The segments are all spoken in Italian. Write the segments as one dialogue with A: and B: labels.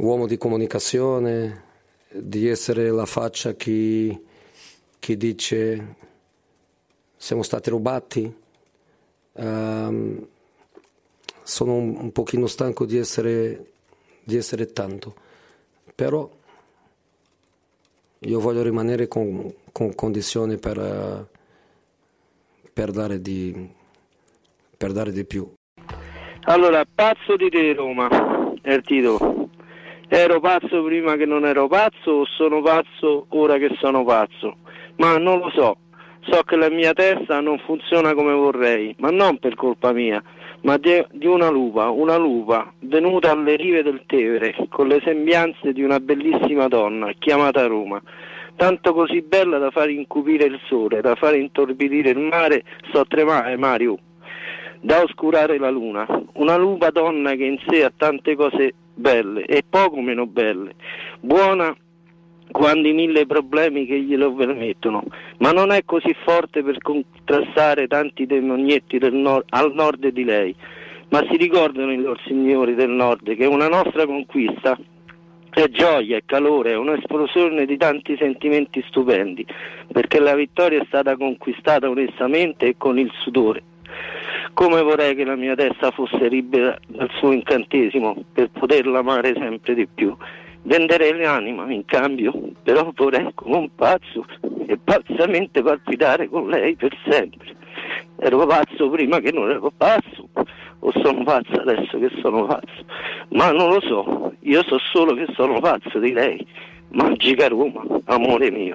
A: uomo di comunicazione, di essere la faccia che, che dice siamo stati rubati. Ehm, sono un, un pochino stanco di essere, di essere tanto, però io voglio rimanere con, con condizioni per, per, dare di, per dare di più.
B: Allora, pazzo di te Roma, è il titolo. Ero pazzo prima che non ero pazzo o sono pazzo ora che sono pazzo? Ma non lo so. So che la mia testa non funziona come vorrei, ma non per colpa mia, ma di, di una lupa, una lupa venuta alle rive del Tevere con le sembianze di una bellissima donna chiamata Roma. Tanto così bella da far incupire il sole, da far intorbidire il mare, sto tremare Mario da oscurare la luna, una lupa donna che in sé ha tante cose belle e poco meno belle, buona quando i mille problemi che glielo permettono, ma non è così forte per contrastare tanti demonietti nord, al nord di lei. Ma si ricordano i loro signori del nord che una nostra conquista è gioia, è calore, è un'esplosione di tanti sentimenti stupendi, perché la vittoria è stata conquistata onestamente e con il sudore. Come vorrei che la mia testa fosse libera dal suo incantesimo per poterla amare sempre di più. Venderei l'anima in cambio, però vorrei come un pazzo e pazzamente palpitare con lei per sempre. Ero pazzo prima che non ero pazzo, o sono pazzo adesso che sono pazzo, ma non lo so, io so solo che sono pazzo di lei. Magica Roma, amore mio.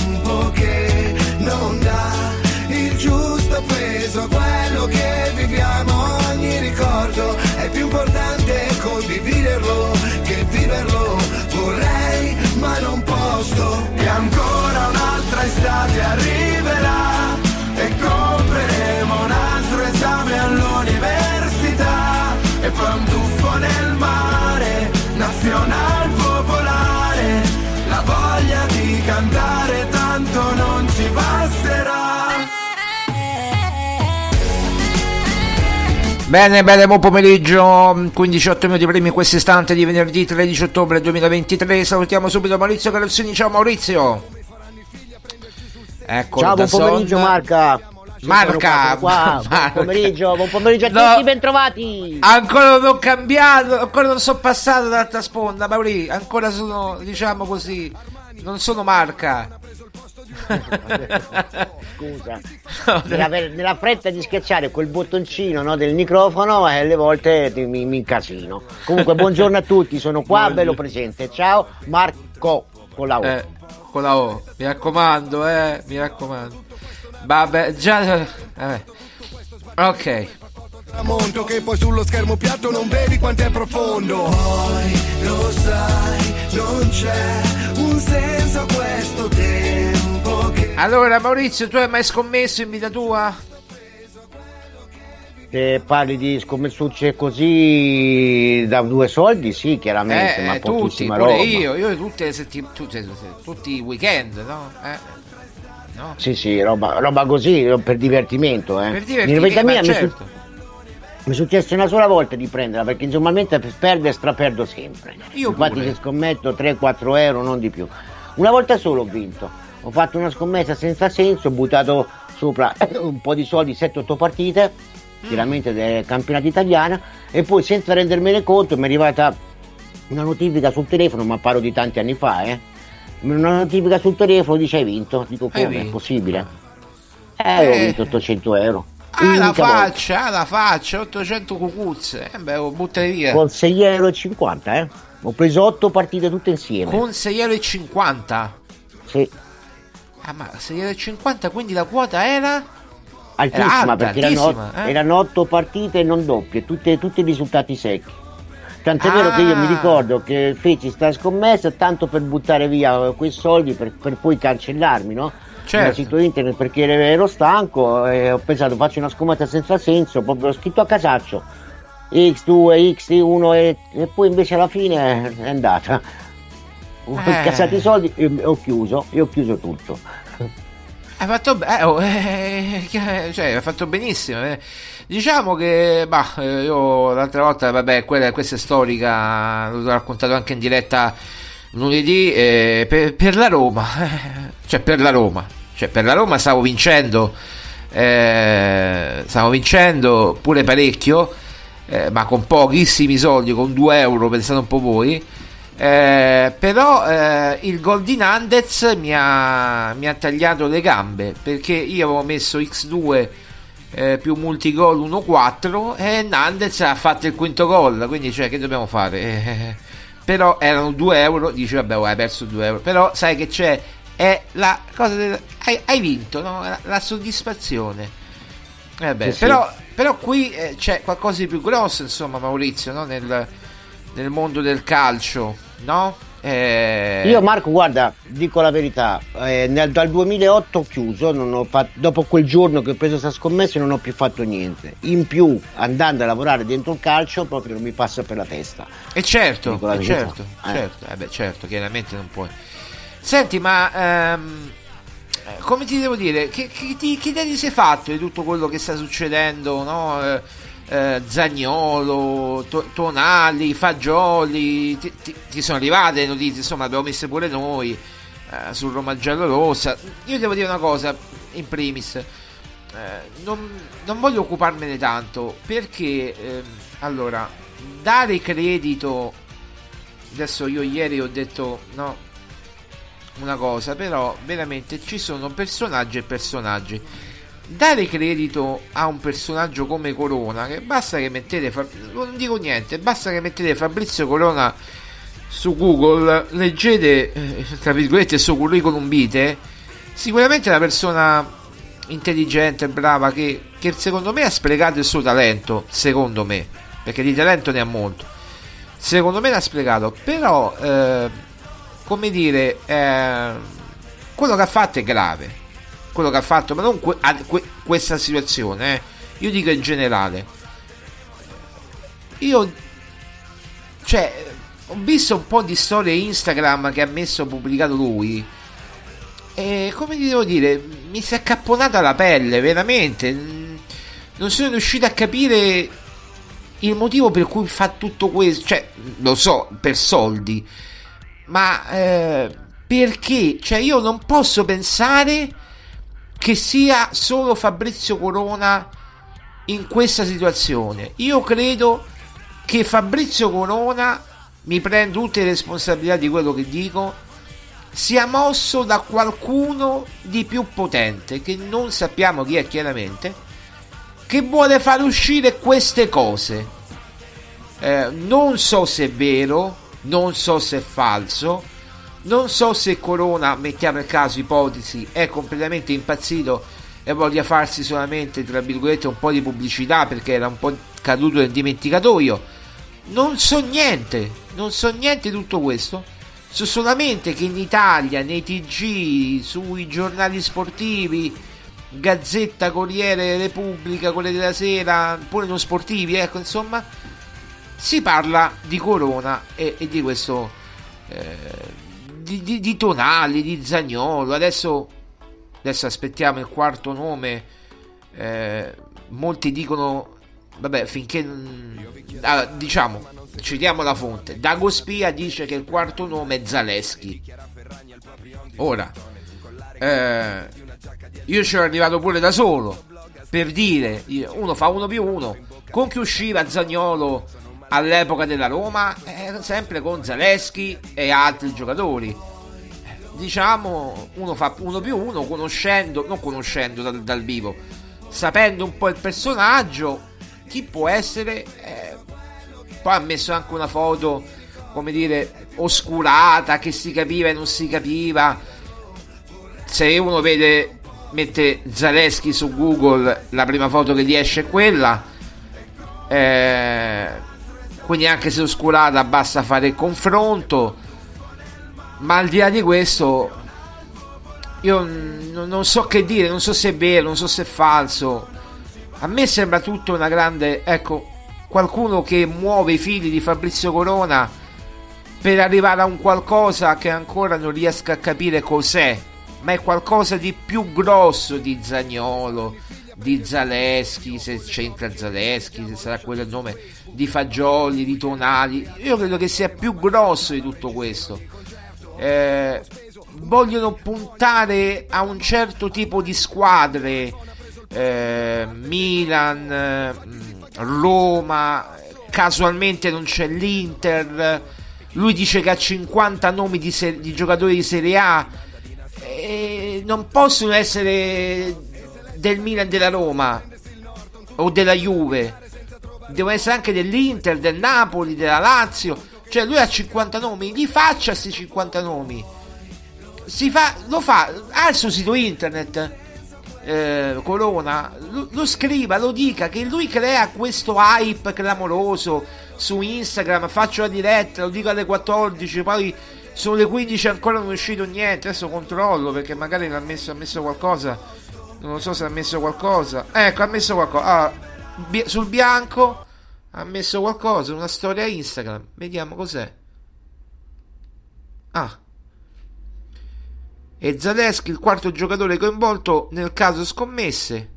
C: a quello che viviamo. Ogni ricordo è più importante
D: Bene, bene, buon pomeriggio, 15-8 minuti primi in questo istante di venerdì 13 ottobre 2023. Salutiamo subito Maurizio Carlozzini. Ciao Maurizio.
E: Ecco, Ciao, buon pomeriggio son... Marca.
D: Marca.
E: Marca. Buon pomeriggio, buon pomeriggio a no, tutti, bentrovati.
D: Ancora non ho cambiato, ancora non sono passato dall'altra sponda, Maurizio. Ancora sono, diciamo così, non sono Marca.
E: Scusa, nella, nella, fretta di schiacciare quel bottoncino no, del microfono, e alle volte mi, mi incasino. Comunque, buongiorno a tutti, sono qua, bello presente. Ciao, Marco con la O.
D: Eh, con la O, mi raccomando, eh, mi raccomando. Vabbè, già. Eh. Ok.
F: Tramonto che poi sullo schermo piatto non vedi quanto è profondo. Poi lo sai, non c'è un senso a questo tempo.
D: Allora Maurizio, tu hai mai scommesso in vita tua?
E: Se parli di scommessucce così da due soldi, sì, chiaramente,
D: eh,
E: ma
D: tutti,
E: pure roba.
D: io, io tutte le settimane, tutti i weekend, no? Eh.
E: No? Sì, sì, roba, roba, così per divertimento. Eh.
D: Per divertimento, in mia certo.
E: mi, è successo una sola volta di prenderla perché normalmente perde e straperdo sempre.
D: Io
E: Infatti
D: pure.
E: se scommetto 3-4 euro, non di più. Una volta solo ho vinto. Ho fatto una scommessa senza senso, ho buttato sopra un po' di soldi, 7-8 partite, mm. chiaramente del campionato italiano, e poi senza rendermene conto mi è arrivata una notifica sul telefono, ma parlo di tanti anni fa, eh una notifica sul telefono dice hai vinto. Dico come è possibile? Eh, eh, ho vinto 800 euro.
D: Ah, la faccia, ah, la faccia, 800 cucuzze. Eh beh, lo buttai via.
E: Con 6,50 euro, eh. Ho preso 8 partite tutte insieme.
D: Con 6,50 euro?
E: Sì.
D: Ah, ma 6,50 euro, quindi la quota era?
E: Altissima, era alta, perché erano, eh? erano 8 partite non doppie, tutte, tutti risultati secchi. Tant'è ah. vero che io mi ah. ricordo che feci sta scommessa tanto per buttare via quei soldi per, per poi cancellarmi, no?
D: Certo.
E: Nel sito internet perché ero stanco e ho pensato faccio una scommessa senza senso, proprio ho scritto a casaccio X2, X1 e, e poi invece alla fine è andata. Ho eh. scassato i soldi e ho chiuso, e ho chiuso tutto.
D: Hai fatto, eh, oh, eh, cioè, hai fatto benissimo. Eh. Diciamo che, bah, eh, io l'altra volta, vabbè, quella, questa è storica, l'ho raccontato anche in diretta lunedì, eh, per, per, la Roma, cioè per la Roma, cioè per la Roma stavo vincendo, eh, stavo vincendo pure parecchio, ma con pochissimi soldi, con 2 euro, pensate un po' voi. Eh, però eh, il gol di Nandez mi ha, mi ha tagliato le gambe perché io avevo messo X2 eh, più multigol 1-4 e Nandez ha fatto il quinto gol quindi cioè che dobbiamo fare eh, però erano 2 euro dici vabbè hai perso 2 euro però sai che c'è è la cosa del, hai, hai, vinto no? la, la, soddisfazione eh beh, sì, però, sì. però, qui eh, c'è qualcosa di più grosso insomma Maurizio no? nel, nel mondo del calcio no?
E: Eh... Io Marco, guarda, dico la verità, eh, nel, dal 2008 ho chiuso, ho fatto, dopo quel giorno che ho preso questa scommessa non ho più fatto niente. In più, andando a lavorare dentro il calcio, proprio non mi passa per la testa.
D: E certo, e certo, eh. certo, eh beh, certo, chiaramente non puoi. Senti, ma... Ehm, come ti devo dire, che, che, che, che idea ti sei fatto di tutto quello che sta succedendo, no? Eh, Zagnolo, to- Tonali, Fagioli, ti, ti, ti, sono arrivate le notizie, insomma abbiamo messe pure noi eh, sul Roma Giallo Rossa. Io devo dire una cosa, in primis, eh, non, non, voglio occuparmene tanto perché, ehm, allora, dare credito, adesso io ieri ho detto no, una cosa, però veramente ci sono personaggi e personaggi dare credito a un personaggio come Corona, che basta che mettete, non dico niente, basta che mettete Fabrizio Corona su Google, leggete, eh, tra virgolette, il suo curriculum vitae, sicuramente è una persona intelligente, brava, che, che, secondo me ha sprecato il suo talento, secondo me, perché di talento ne ha molto. Secondo me l'ha sprecato, però, eh, come dire, eh, quello che ha fatto è grave quello che ha fatto, ma non que- que- questa situazione, eh. io dico in generale. Io, cioè, ho visto un po' di storie Instagram che ha messo, pubblicato lui. E come ti devo dire, mi si è accapponata la pelle, veramente. Non sono riuscito a capire il motivo per cui fa tutto questo, cioè, lo so, per soldi, ma eh, perché? Cioè, io non posso pensare che sia solo Fabrizio Corona in questa situazione. Io credo che Fabrizio Corona, mi prendo tutte le responsabilità di quello che dico, sia mosso da qualcuno di più potente, che non sappiamo chi è chiaramente, che vuole far uscire queste cose. Eh, non so se è vero, non so se è falso, non so se Corona, mettiamo il caso ipotesi, è completamente impazzito e voglia farsi solamente, tra virgolette, un po' di pubblicità perché era un po' caduto nel dimenticatoio. Non so niente, non so niente di tutto questo. So solamente che in Italia, nei TG, sui giornali sportivi, Gazzetta, Corriere, Repubblica, Corriere della Sera, pure non sportivi, ecco, insomma, si parla di Corona e, e di questo, eh, di, di, di, Tonali, di Zagnolo, adesso, adesso aspettiamo il quarto nome, eh, molti dicono, vabbè, finché, ah, diciamo, citiamo la fonte, Dago Spia dice che il quarto nome è Zaleschi. Ora, eh, io ci ero arrivato pure da solo per dire uno fa uno più uno. Con chi usciva Zagnolo all'epoca della Roma era sempre con Zaleschi e altri giocatori diciamo uno fa uno più uno conoscendo non conoscendo dal, dal vivo sapendo un po' il personaggio chi può essere eh, poi ha messo anche una foto come dire oscurata che si capiva e non si capiva se uno vede mette Zaleschi su Google, la prima foto che gli esce è quella. Eh, quindi anche se oscurata basta fare il confronto. Ma al di là di questo, io non so che dire, non so se è vero, non so se è falso. A me sembra tutto una grande, ecco, qualcuno che muove i figli di Fabrizio Corona per arrivare a un qualcosa che ancora non riesco a capire cos'è ma è qualcosa di più grosso di Zagnolo, di Zaleschi, se c'entra Zaleschi, se sarà quello il nome, di Fagioli, di Tonali. Io credo che sia più grosso di tutto questo. Eh, vogliono puntare a un certo tipo di squadre, eh, Milan, eh, Roma, casualmente non c'è l'Inter. Lui dice che ha 50 nomi di, ser- di giocatori di Serie A eh, non possono essere del Milan della Roma o della Juve devono essere anche dell'Inter, del Napoli, della Lazio cioè lui ha 50 nomi gli faccia questi 50 nomi fa, lo fa ha il suo sito internet eh, Corona lo, lo, scriva, lo dica che lui crea questo hype clamoroso su Instagram faccio la diretta, lo dico alle 14 poi sono le 15 ancora non è uscito niente. Adesso controllo perché magari l'ha messo, ha messo qualcosa. Non so se ha messo qualcosa. Ecco, ha messo qualcosa. Ah, bi- sul bianco ha messo qualcosa. Una storia Instagram. Vediamo cos'è. Ah. E Zaleschi, il quarto giocatore coinvolto nel caso scommesse.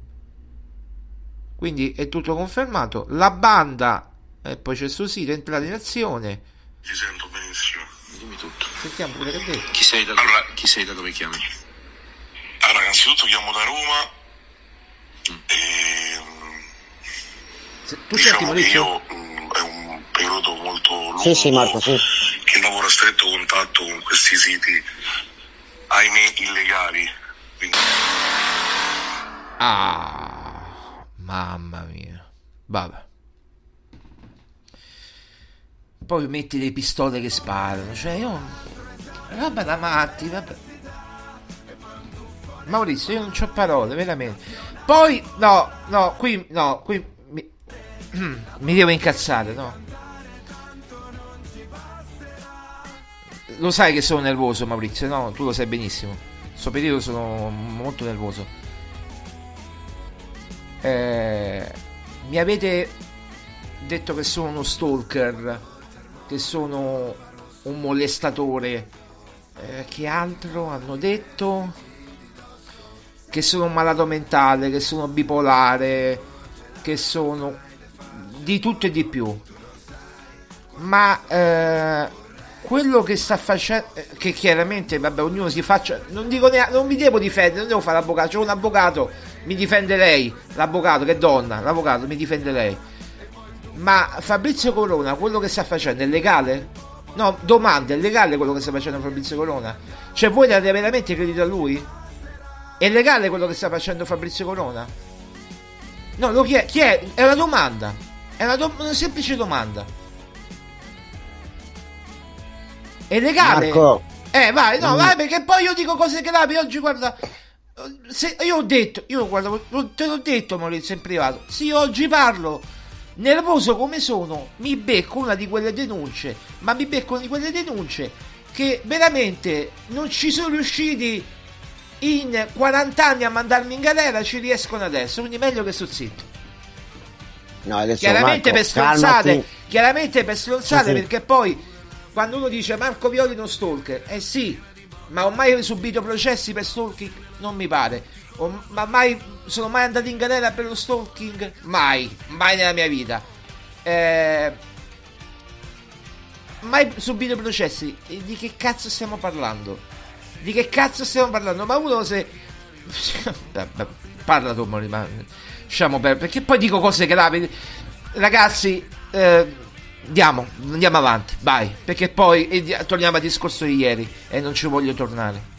D: Quindi è tutto confermato. La banda, e poi c'è il suo sito, è entrata in azione.
G: Ti sento benissimo
D: dimmi tutto. Sentiamo quello che detto.
G: Chi sei da, allora, chi sei da dove chiami? Allora, innanzitutto chiamo da Roma. E,
D: Se, tu diciamo
G: che io mh, mm, è un periodo molto lungo
E: sì, sì, Marco, sì.
G: che lavoro a stretto contatto con questi siti, ahimè, illegali. Quindi...
D: Ah, mamma mia. Vabbè. Poi metti le pistole che sparano. Cioè, io. Roba da matti, vabbè. Maurizio, io non ho parole, veramente. Poi, no, no, qui, no, qui mi, mi devo incazzare, no. Lo sai che sono nervoso, Maurizio, no? Tu lo sai benissimo. Questo periodo sono molto nervoso. Eh, mi avete detto che sono uno stalker che sono un molestatore. Eh, che altro hanno detto? Che sono un malato mentale, che sono bipolare, che sono di tutto e di più. Ma eh, quello che sta facendo, che chiaramente, vabbè, ognuno si faccia, non dico neanche, non mi devo difendere, non devo fare l'avvocato, c'è un avvocato, mi difende lei, l'avvocato che donna, l'avvocato mi difende lei. Ma Fabrizio Corona, quello che sta facendo è legale? No, domanda, è legale quello che sta facendo Fabrizio Corona? Cioè voi date veramente credito a lui? È legale quello che sta facendo Fabrizio Corona? No, lo chi è? Chi è? È una domanda. È una, do- una semplice domanda. È legale?
E: Marco.
D: Eh, vai, no,
E: Mm.
D: vai, perché poi io dico cose gravi. Oggi, guarda, se, io ho detto, io guarda, te l'ho detto Maurizio in privato. Se io oggi parlo nervoso come sono, mi becco una di quelle denunce, ma mi becco una di quelle denunce che veramente non ci sono riusciti in 40 anni a mandarmi in galera, ci riescono adesso, quindi meglio che sto zitto.
E: No,
D: Chiaramente
E: Marco,
D: per stronzate, chiaramente per stronzate,
E: Sì, sì.
D: perché poi quando uno dice Marco Violi uno stalker, eh sì, ma ho mai subito processi per stalking? Non mi pare. Ho- ma mai sono mai andato in galera per lo stalking? Mai, mai nella mia vita. Eh, mai subito processi. Di che cazzo stiamo parlando? Di che cazzo stiamo parlando? Ma uno se. Parla tu, ma. Lasciamo per. Perché poi dico cose gravi. Ragazzi, eh, andiamo, andiamo avanti, vai. Perché poi e di- torniamo al discorso di ieri e non ci voglio tornare.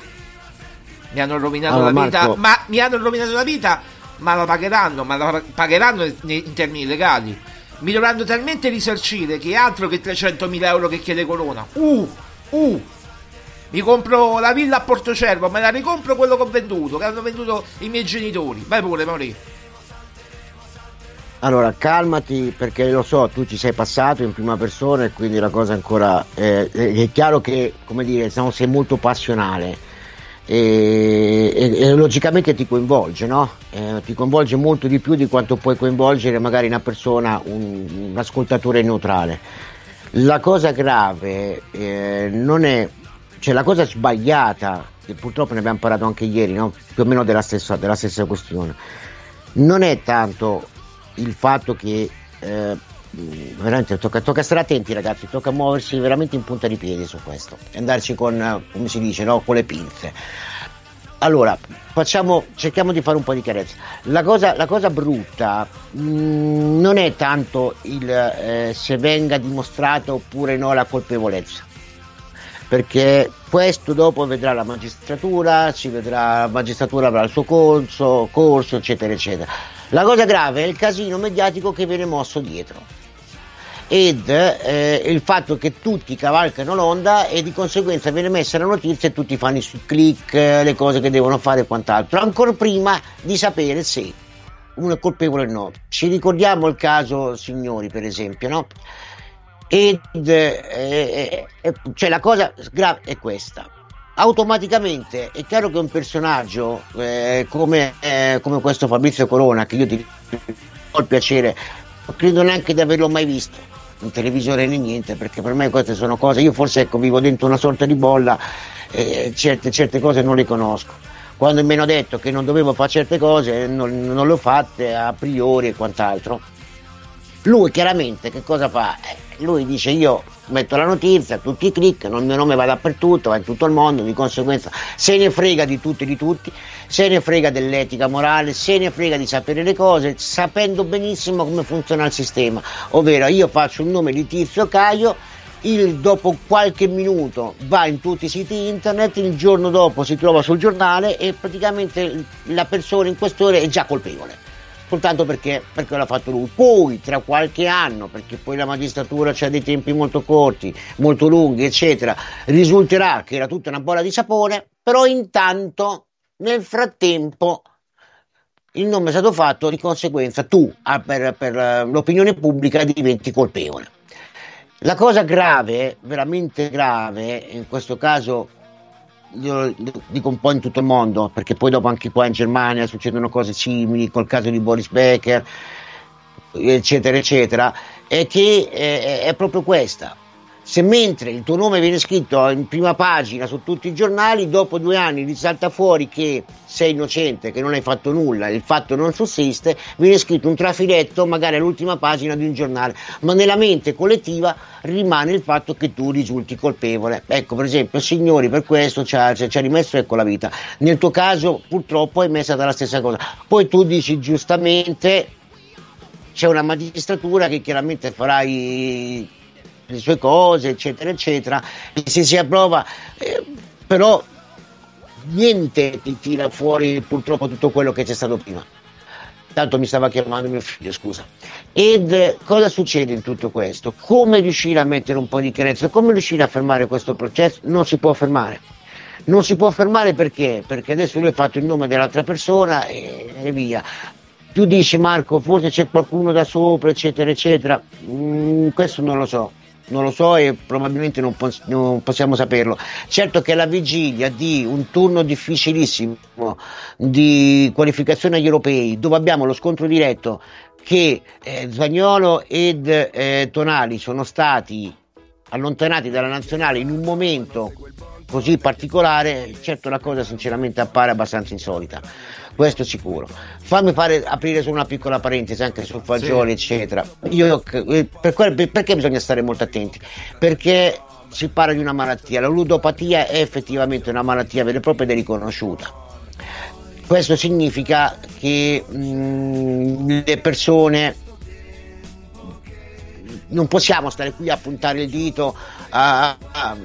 D: Mi hanno rovinato
E: Allora,
D: la vita,
E: Marco.
D: ma mi hanno rovinato la vita, ma la pagheranno, ma la pagheranno in in termini legali. Mi dovranno talmente risarcire che altro che 300.000 euro che chiede Corona. Uh, uh. Mi compro la villa a Portocervo, me la ricompro quello che ho venduto, che hanno venduto i miei genitori. Vai pure, Mauri.
E: Allora, calmati perché lo so, tu ci sei passato in prima persona e quindi la cosa ancora... eh, è, chiaro che, come dire, sei molto passionale e, e- e logicamente ti coinvolge, no? Eh, ti coinvolge molto di più di quanto puoi coinvolgere magari una persona, un, un ascoltatore neutrale. La cosa grave eh, non è... cioè la cosa sbagliata, che purtroppo ne abbiamo parlato anche ieri, no? Più o meno della stessa, della stessa questione non è tanto il fatto che eh, veramente tocca, tocca stare attenti ragazzi, tocca muoversi veramente in punta di piedi su questo e andarci con, eh, come si dice, no? con le pinze. Allora, facciamo, cerchiamo di fare un po' di chiarezza. La cosa, la cosa brutta mh, non è tanto il eh, se venga dimostrata oppure no la colpevolezza perché questo dopo vedrà la magistratura, si vedrà, la magistratura avrà il suo corso, corso, eccetera, eccetera. La cosa grave è il casino mediatico che viene mosso dietro ed eh, il fatto che tutti cavalcano l'onda e di conseguenza viene messa la notizia e tutti fanno i click, le cose che devono fare e quant'altro, ancora prima di sapere se uno è colpevole o no. Ci ricordiamo il caso Signori, per esempio, no? Ed eh, eh, cioè la cosa grave è questa. Automaticamente è chiaro che un personaggio eh, come, eh, come questo Fabrizio Corona, che io ti ho il piacere, non credo neanche di averlo mai visto in televisione né niente, perché per me queste sono cose, io forse ecco, vivo dentro una sorta di bolla e certe, certe cose non le conosco. Quando mi hanno detto che non dovevo fare certe cose, non, non le ho fatte a priori e quant'altro. Lui chiaramente che cosa fa? Lui dice io metto la notizia, tutti i click, il mio nome va dappertutto, va in tutto il mondo, di conseguenza se ne frega di tutti e di tutti, se ne frega dell'etica morale, se ne frega di sapere le cose, sapendo benissimo come funziona il sistema. Ovvero io faccio il nome di Tizio Caio, il, dopo qualche minuto va in tutti i siti internet, il giorno dopo si trova sul giornale e praticamente la persona in questione è già colpevole soltanto perché, perché l'ha fatto lui. Poi, tra qualche anno, perché poi la magistratura ha dei tempi molto corti, molto lunghi, eccetera, risulterà che era tutta una bolla di sapone, però intanto, nel frattempo, il nome è stato fatto, di conseguenza tu, ah, per, per eh, l'opinione pubblica, diventi colpevole. La cosa grave, veramente grave, in questo caso io dico un po' in tutto il mondo, perché poi dopo anche qua in Germania succedono cose simili, col caso di Boris Becker, eccetera, eccetera, è che è, è proprio questa. Se mentre il tuo nome viene scritto in prima pagina su tutti i giornali, dopo due anni risalta fuori che sei innocente, che non hai fatto nulla, il fatto non sussiste, viene scritto un trafiletto magari all'ultima pagina di un giornale, ma nella mente collettiva rimane il fatto che tu risulti colpevole. Ecco, per esempio, signori, per questo ci ha, ci ha rimesso ecco, la vita. Nel tuo caso, purtroppo, è messa dalla stessa cosa. Poi tu dici giustamente, c'è una magistratura che chiaramente farai le sue cose, eccetera, eccetera, e se si approva, eh, però niente ti tira fuori purtroppo tutto quello che c'è stato prima. Tanto mi stava chiamando mio figlio, scusa. Ed eh, cosa succede in tutto questo? Come riuscire a mettere un po' di chiarezza? Come riuscire a fermare questo processo? Non si può fermare. Non si può fermare perché? Perché adesso lui ha fatto il nome dell'altra persona e, e via. Tu dici Marco, forse c'è qualcuno da sopra, eccetera, eccetera. Mm, questo non lo so non lo so e probabilmente non, pos- non, possiamo saperlo. Certo che alla vigilia di un turno difficilissimo di qualificazione agli europei, dove abbiamo lo scontro diretto che eh, Zagnolo ed eh, Tonali sono stati allontanati dalla nazionale in un momento così particolare, certo la cosa sinceramente appare abbastanza insolita questo è sicuro. Fammi fare, aprire solo una piccola parentesi anche su fagioli, sì. eccetera. Io, eh, per quel, perché bisogna stare molto attenti? Perché si parla di una malattia, la ludopatia è effettivamente una malattia vera e propria ed è riconosciuta. Questo significa che mh, mm, le persone non possiamo stare qui a puntare il dito a, a,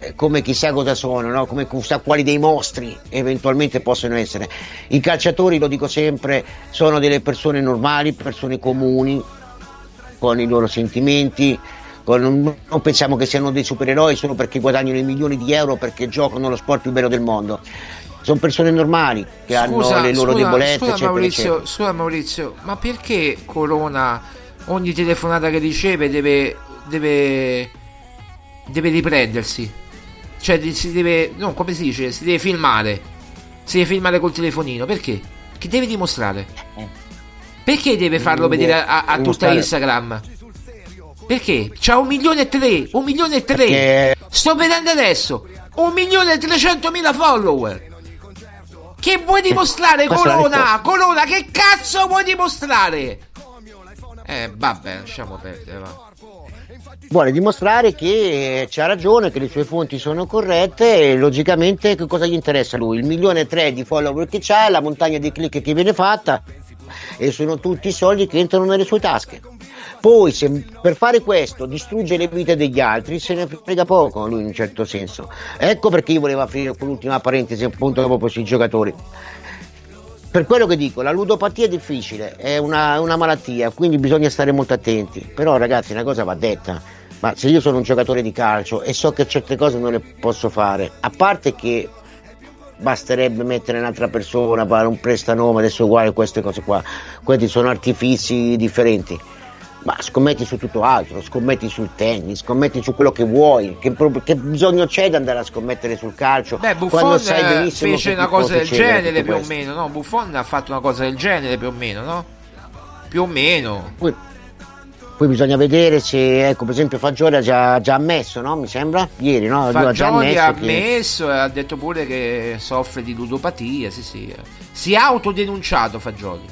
E: eh, come chissà cosa sono, no? come chissà quali dei mostri eventualmente possono essere. I calciatori, lo dico sempre, sono delle persone normali, persone comuni, con i loro sentimenti. Con, non pensiamo che siano dei supereroi solo perché guadagnano i milioni di euro perché giocano lo sport più bello del mondo sono persone normali che scusa, hanno le loro
D: scusa,
E: debolezze.
D: Scusa, eccetera, Maurizio, eccetera. scusa Maurizio, ma perché Corona ogni telefonata che riceve deve, deve, deve riprendersi. Cioè si deve, no, come si dice, si deve filmare. Si deve filmare col telefonino. Perché? Che deve dimostrare? Perché deve farlo vedere a, a tutta Instagram? Perché? C'ha un milione e tre, un milione e tre. Perché... Sto vedendo adesso, un milione e trecentomila follower. Che vuoi dimostrare, Corona? Corona, che cazzo vuoi dimostrare? Eh, vabbè, lasciamo perdere, va.
E: Vuole dimostrare che c'ha ragione, che le sue fonti sono corrette e logicamente che cosa gli interessa a lui? Il milione e tre di follower che c'ha, la montagna di click che viene fatta e sono tutti i soldi che entrano nelle sue tasche. Poi se per fare questo distrugge le vite degli altri se ne frega poco lui in un certo senso. Ecco perché io volevo aprire quell'ultima parentesi appunto proprio sui giocatori per quello che dico, la ludopatia è difficile, è una, una, malattia, quindi bisogna stare molto attenti. Però ragazzi, una cosa va detta, ma se io sono un giocatore di calcio e so che certe cose non le posso fare, a parte che basterebbe mettere un'altra persona, fare un prestanome, adesso uguale queste cose qua, questi sono artifici differenti ma scommetti su tutto altro, scommetti sul tennis, scommetti su quello che vuoi, che, che bisogno c'è di andare a scommettere sul calcio?
D: Beh, Buffon fece una cosa del genere più questo. o meno, no? Buffon ha fatto una cosa del genere più o meno, no? Più o meno.
E: Poi, poi bisogna vedere se, ecco, per esempio Fagioli ha già, già ammesso, no? Mi sembra? Ieri, no?
D: Fagioli ha ammesso, che... e ha detto pure che soffre di ludopatia, sì sì. Si è autodenunciato Fagioli.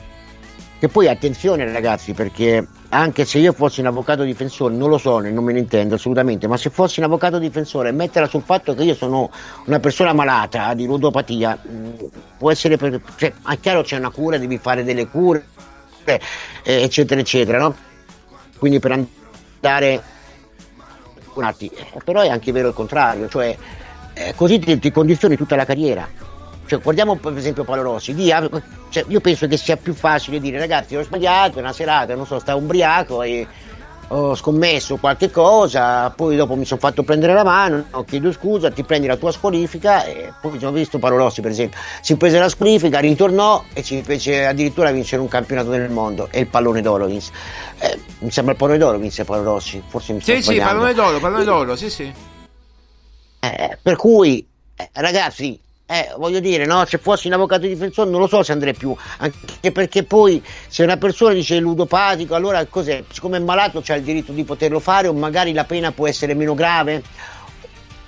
E: Che poi attenzione ragazzi, perché anche se io fossi un avvocato difensore, non lo sono e non me ne intendo assolutamente, ma se fossi un avvocato difensore e metterla sul fatto che io sono una persona malata di ludopatia, mm, può essere per, cioè, è chiaro c'è una cura, devi fare delle cure, eh, eccetera, eccetera, no? Quindi per andare un attimo, però è anche vero il contrario, cioè eh, così ti, ti condizioni tutta la carriera cioè, guardiamo per esempio Paolo Rossi, via, cioè, io penso che sia più facile dire ragazzi ho sbagliato, è una serata, non so, stavo ubriaco e ho scommesso qualche cosa, poi dopo mi sono fatto prendere la mano, no, chiedo scusa, ti prendi la tua squalifica e poi abbiamo visto Paolo Rossi per esempio, si prese la squalifica, ritornò e ci fece addirittura vincere un campionato del mondo e il pallone d'oro vinse. Eh, mi sembra il pallone d'oro vinse Paolo Rossi, forse mi sto
D: Sì, sì, pallone d'oro, pallone d'oro, sì, sì.
E: Eh, per cui, eh, ragazzi, Eh, voglio dire, no, se fossi un avvocato difensore non lo so se andrei più, anche perché poi se una persona dice ludopatico, allora cos'è? Siccome è malato c'ha il diritto di poterlo fare o magari la pena può essere meno grave?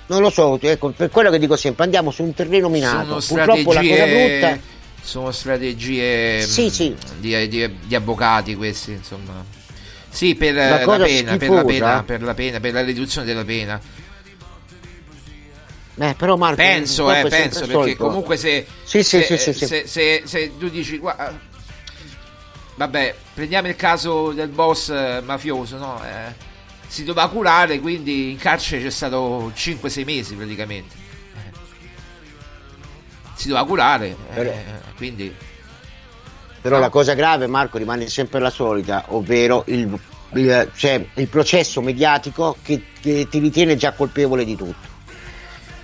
E: Non lo so, ecco, per quello che dico sempre, andiamo su un terreno minato.
D: Sono
E: Purtroppo la cosa brutta
D: sono strategie
E: Sì, sì.
D: Di, di- di avvocati questi, insomma. Sì, per
E: La
D: la, pena, per la pena, per la pena, per la riduzione della pena.
E: Eh, però Marco,
D: Penso, eh, penso, perché
E: solito.
D: comunque se,
E: Sì, sì,
D: se,
E: sì, sì, sì.
D: se- se- se tu dici, "Gua- vabbè, prendiamo il caso del boss eh, mafioso, no? Eh, si doveva curare, quindi in carcere c'è stato 5-6 mesi praticamente. Eh. Si doveva curare, eh,
E: Però-
D: quindi...
E: Però la cosa grave, Marco, rimane sempre la solita, ovvero il, il- cioè, il processo mediatico che, che ti ritiene già colpevole di tutto.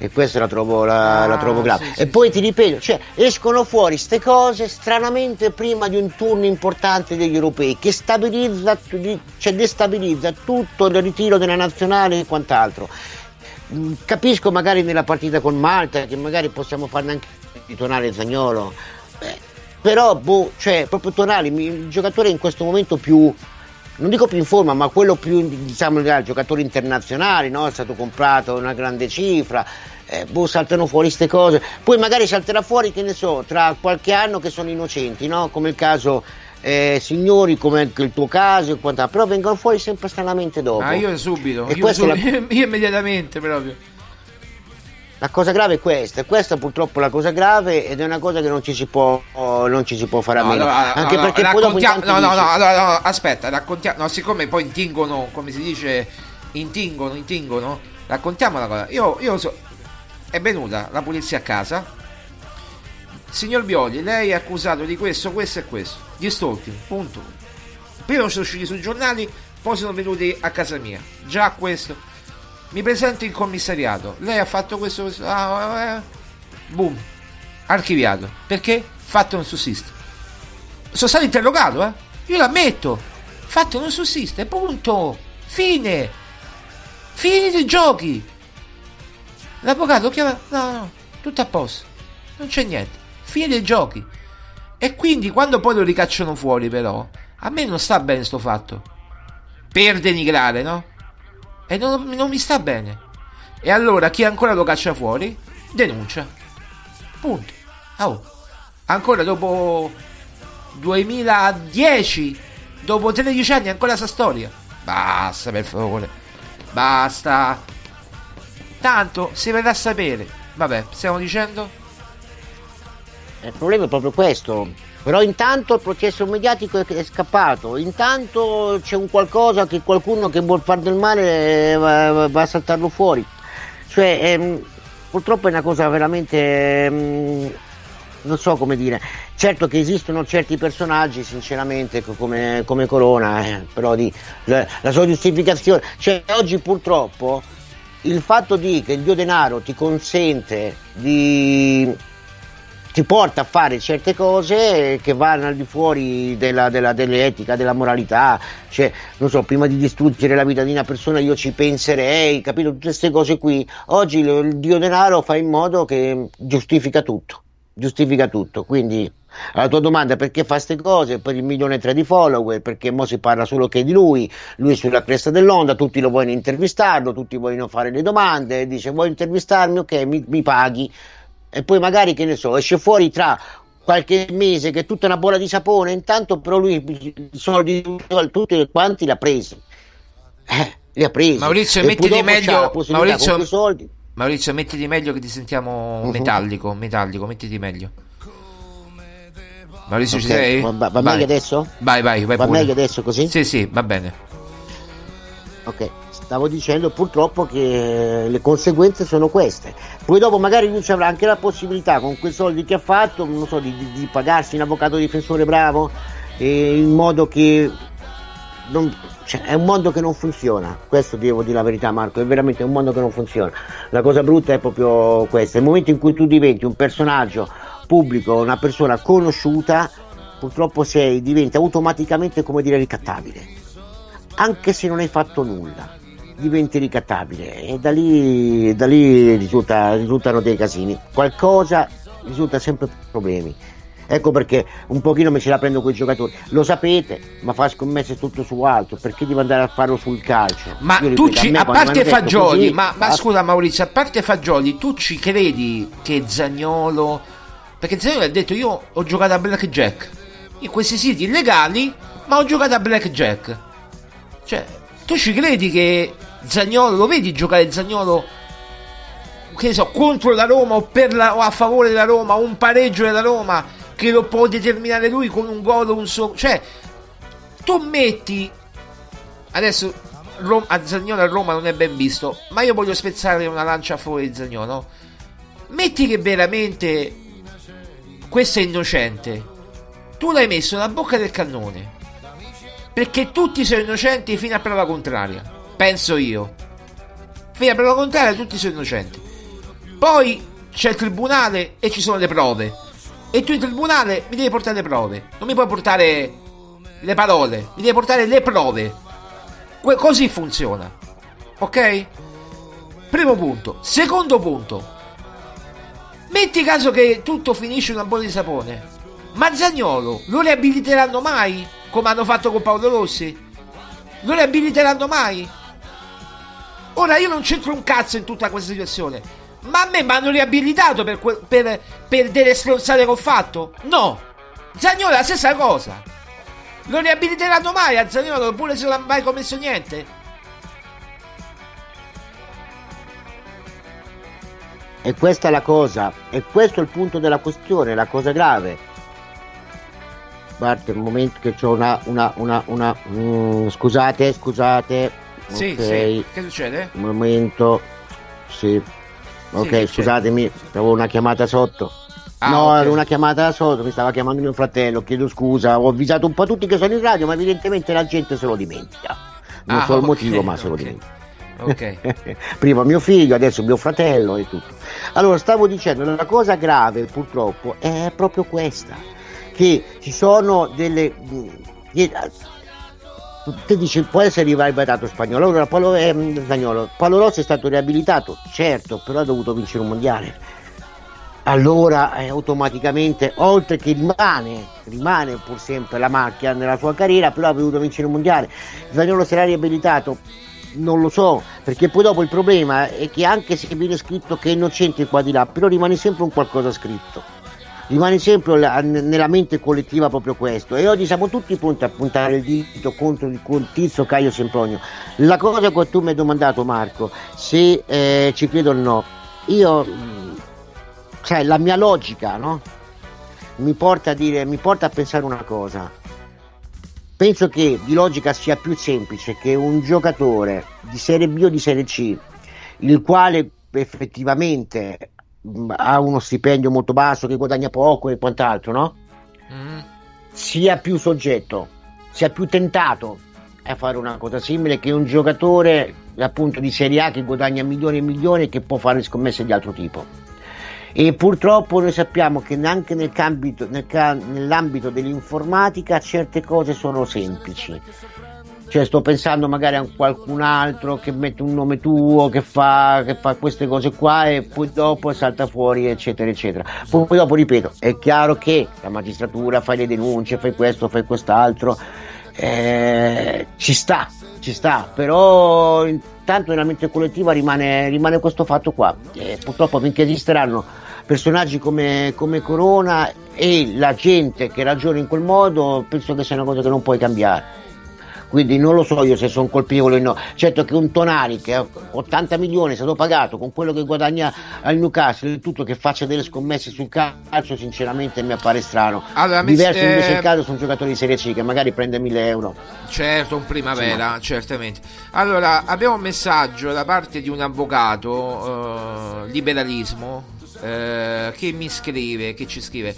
E: E questa la trovo, la,
D: Ah,
E: la trovo grave.
D: sì, sì,
E: e poi ti ripeto, cioè, escono fuori ste cose stranamente prima di un turno importante degli europei che stabilizza, cioè destabilizza tutto il ritiro della nazionale e quant'altro. Mm, Capisco magari nella partita con Malta che magari possiamo farne anche ritornare Zagnolo. Eh, però, boh, cioè, proprio Tonali, il giocatore in questo momento più, non dico più in forma, ma quello più, diciamo, il giocatore internazionale, no? È stato comprato una grande cifra, eh, boh, saltano fuori queste cose. Poi magari salterà fuori, che ne so, tra qualche anno che sono innocenti, no? Come il caso eh, signori, come anche il tuo caso e quant'altro, però vengono fuori sempre stranamente dopo.
D: Ah, io subito,
E: E
D: io,
E: è la-
D: subito- io immediatamente proprio.
E: La cosa grave è questa, questa purtroppo è la cosa grave ed è una cosa che non ci si può, non ci si può fare a
D: No,
E: meno.
D: allora,
E: Anche
D: allora,
E: perché poi dopo
D: no, no, no, no, aspetta, raccontiamo, no, siccome poi intingono, come si dice, intingono, intingono, raccontiamo la cosa. Io, io so, è venuta la polizia a casa, signor Bioli, lei è accusato di questo, questo e questo, di stalking, punto. Prima sono usciti sui giornali, poi sono venuti a casa mia. Già questo. Mi presento in commissariato. Lei ha fatto questo, questo. ah, eh, boom. Archiviato. Perché? Fatto non sussiste. Sono stato interrogato, eh. Io l'ammetto. Fatto non sussiste. Punto. Fine. Finiti i giochi. L'avvocato chiama. No, no, tutto a posto. Non c'è niente. Fine dei giochi. E quindi quando poi lo ricacciano fuori, però, a me non sta bene sto fatto. Per denigrare, no? E non, non mi sta bene. E allora chi ancora lo caccia fuori, denuncia. Punto. Oh. Ancora dopo 2010, dopo 13 anni, ancora sta storia. Basta, per favore. Basta. Tanto si verrà a sapere. Vabbè, stiamo dicendo?
E: Il problema è proprio questo. Però intanto il processo mediatico è, scappato, intanto c'è un qualcosa che qualcuno che vuol fare del male eh, va, va a saltarlo fuori. Cioè, ehm, purtroppo è una cosa veramente. ehm, non so come dire. Certo che esistono certi personaggi, sinceramente, co- come, come Corona, eh, però di, la, la sua giustificazione. Cioè, oggi purtroppo il fatto di che il dio denaro ti consente di ti porta a fare certe cose che vanno al di fuori della, della- dell'etica, della moralità, cioè, non so, prima di distruggere la vita di una persona io ci penserei, capito? Tutte queste cose qui. Oggi il, il dio denaro fa in modo che giustifica tutto, giustifica tutto. Quindi, alla tua domanda perché fa queste cose? Per il milione e tre di follower, perché mo si parla solo che di lui, lui è sulla cresta dell'onda, tutti lo vogliono intervistarlo, tutti vogliono fare le domande, dice vuoi intervistarmi? Ok, mi, mi paghi e poi magari che ne so esce fuori tra qualche mese che è tutta una bolla di sapone intanto però lui i soldi di tutti quanti li ha presi eh, li ha presi
D: Maurizio,
E: E c'ha la
D: meglio. Maurizio, Maurizio, mettiti meglio che ti sentiamo
E: Mhm.
D: metallico. Metallico, mettiti meglio. Maurizio,
E: Ok,
D: ci sei?
E: va- va
D: Vai.
E: meglio adesso?
D: Vai, vai, vai.
E: va
D: pure.
E: meglio adesso così?
D: Sì, sì, va bene.
E: ok stavo dicendo purtroppo che le conseguenze sono queste poi dopo magari lui ci avrà anche la possibilità con quei soldi che ha fatto non so di, di- di pagarsi un avvocato difensore bravo eh, in modo che non- cioè, è un mondo che non funziona, questo devo dire la verità Marco, è veramente un mondo che non funziona. La cosa brutta è proprio questa, il momento in cui tu diventi un personaggio pubblico, una persona conosciuta, purtroppo sei, diventi automaticamente come dire ricattabile, anche se non hai fatto nulla. diventi ricattabile e da lì, da lì risulta, risultano dei casini. Qualcosa risulta sempre problemi. Ecco perché un pochino me ce la prendo con i giocatori. Lo sapete, ma fa scommesse tutto su altro. Perché devo andare a farlo sul calcio?
D: Ma
E: Io
D: tu
E: ripeto,
D: ci, a
E: quando
D: parte
E: mi
D: Fagioli,
E: così,
D: ma, ma
E: basta.
D: scusa Maurizio, a parte Fagioli, tu ci credi che Zagnolo. Perché Zagnolo ha detto: Io ho giocato a Blackjack in questi siti illegali, ma ho giocato a Blackjack. Cioè, tu ci credi che Zagnolo, lo vedi giocare Zagnolo, che ne so, contro la Roma o, la- o a favore della Roma, o un pareggio della Roma, che lo può determinare lui con un gol o un suo... Cioè, tu metti... Adesso Rom- a Zagnolo a Roma non è ben visto, ma io voglio spezzare una lancia favore di Zagnolo. Metti che veramente questo è innocente. Tu l'hai messo nella bocca del cannone. Perché tutti sono innocenti fino a prova contraria. Penso io. Fino a prova contraria tutti sono innocenti. Poi c'è il tribunale e ci sono le prove. E tu in tribunale mi devi portare le prove. Non mi puoi portare le parole, mi devi portare le prove. Que- così funziona. Ok? Primo punto. Secondo punto. Metti caso che tutto finisce in una bolla di sapone. Ma Zagnolo lo riabiliteranno mai? Come hanno fatto con Paolo Rossi? Lo riabiliteranno mai? Ora io non c'entro un cazzo in tutta questa situazione. Ma a me mi hanno riabilitato per, que- per, per delle stronzate che ho fatto? No! Zagnolo è la stessa cosa. Lo riabiliteranno mai a Zagnolo pure se non ha mai commesso niente?
E: E questa è la cosa, e questo è il punto della questione, la cosa grave. Guarda, il momento che c'ho una, una, una, una mm, scusate, scusate.
D: Sì,
E: ok,
D: sì. Che succede?
E: Un momento, sì. Ok,
D: c'è?
E: scusatemi, avevo una chiamata sotto.
D: Ah,
E: no,
D: ok.
E: era una chiamata sotto, mi stava chiamando mio fratello, chiedo scusa, ho avvisato un po' tutti che sono in radio, ma evidentemente la gente se lo dimentica. Non
D: Ah,
E: so il motivo, ma se lo dimentica.
D: Ok.
E: Prima mio figlio, adesso mio fratello e tutto. Allora, stavo dicendo, la cosa grave purtroppo è proprio questa, che ci sono delle... che- Te dici, può essere rivalutato spagnolo. Allora, Paolo, ehm, spagnolo. Paolo Rossi è stato riabilitato, certo, però ha dovuto vincere un mondiale. Allora, eh, automaticamente, oltre che rimane, rimane pur sempre la macchia nella sua carriera, però ha dovuto vincere un mondiale. Spagnolo sarà riabilitato? Non lo so, perché poi dopo il problema è che anche se viene scritto che è innocente qua di là, però rimane sempre un qualcosa scritto. Rimane sempre la- nella mente collettiva proprio questo e oggi siamo tutti pronti a puntare il dito contro il tizio Caio Sempronio. La cosa che tu mi hai domandato Marco, se eh, ci credo o no, io, cioè la mia logica, no? Mi porta a dire, mi porta a pensare una cosa. Penso che di logica sia più semplice che un giocatore di Serie B o di Serie C, il quale effettivamente mh, ha uno stipendio molto basso, che guadagna poco e quant'altro, no?
D: Mm.
E: sia più soggetto, sia più tentato a fare una cosa simile che un giocatore appunto di Serie A che guadagna milioni e milioni e che può fare scommesse di altro tipo. E purtroppo noi sappiamo che anche nel cambito- nel ca- nell'ambito dell'informatica certe cose sono semplici. Cioè sto pensando magari a qualcun altro che mette un nome tuo, che fa, che fa queste cose qua e poi dopo salta fuori eccetera eccetera. Poi, poi dopo ripeto, è chiaro che la magistratura fai le denunce, fai questo, fai quest'altro, eh, ci sta, ci sta, però intanto nella mente collettiva rimane, rimane questo fatto qua. E purtroppo finché esisteranno personaggi come, come Corona e la gente che ragiona in quel modo, penso che sia una cosa che non puoi cambiare. Quindi non lo so io se sono colpevole o no. Certo che un Tonari che ha 80 milioni è stato pagato con quello che guadagna al Newcastle e tutto che faccia delle scommesse sul calcio, sinceramente mi appare strano.
D: Allora, mi-
E: Diverso invece
D: eh,
E: il caso su un giocatore di Serie C che magari prende 1000 euro.
D: Certo, un primavera, certamente. Allora, abbiamo un messaggio da parte di un avvocato, eh, liberalismo, eh, che mi scrive, che ci scrive.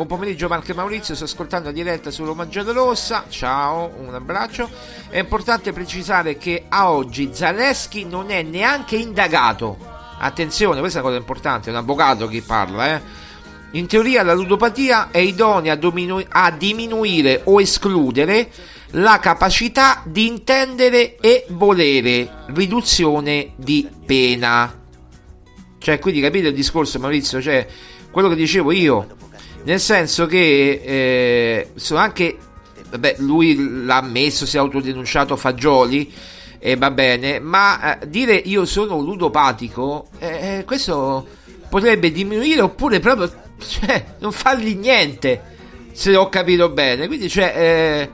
D: Buon pomeriggio Marco e Maurizio, sto ascoltando la diretta su Roma Giallorossa. Ciao, un abbraccio. È importante precisare che a oggi Zaleschi non è neanche indagato. Attenzione, questa è una cosa importante, è un avvocato che parla, eh. In teoria la ludopatia è idonea a, dominu- a diminuire o escludere la capacità di intendere e volere, riduzione di pena. Cioè, quindi capite il discorso, Maurizio? Cioè, quello che dicevo io, nel senso che eh, sono anche, vabbè, lui l'ha ammesso, si è autodenunciato Fagioli, e va bene, ma eh, dire io sono ludopatico, eh, eh questo potrebbe diminuire oppure proprio cioè, non fargli niente, se ho capito bene. Quindi, cioè, eh,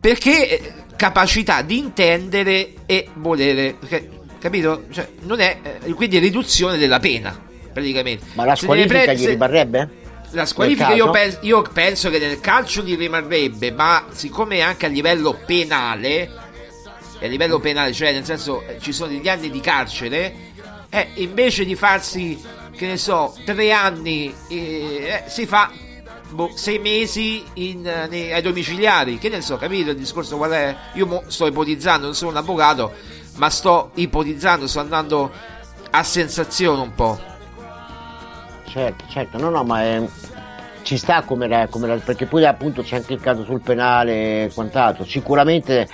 D: perché capacità di intendere e volere, perché, capito? Cioè, non è, quindi riduzione della pena, praticamente.
E: Ma la squalifica pre- gli rimarrebbe?
D: La squalifica io, pe- io penso che nel calcio gli rimarrebbe, ma siccome anche a livello penale a livello penale, cioè nel senso eh, ci sono degli anni di carcere, eh, invece di farsi, che ne so, tre anni, eh, si fa boh, sei mesi in, eh, nei, ai domiciliari. Che ne so, capito il discorso qual è? Io mo sto ipotizzando, non sono un avvocato, ma sto ipotizzando, sto andando a sensazione un po'.
E: Certo, certo, no, no, ma è, ci sta come, la, come la, perché poi appunto c'è anche il caso sul penale e quant'altro. Sicuramente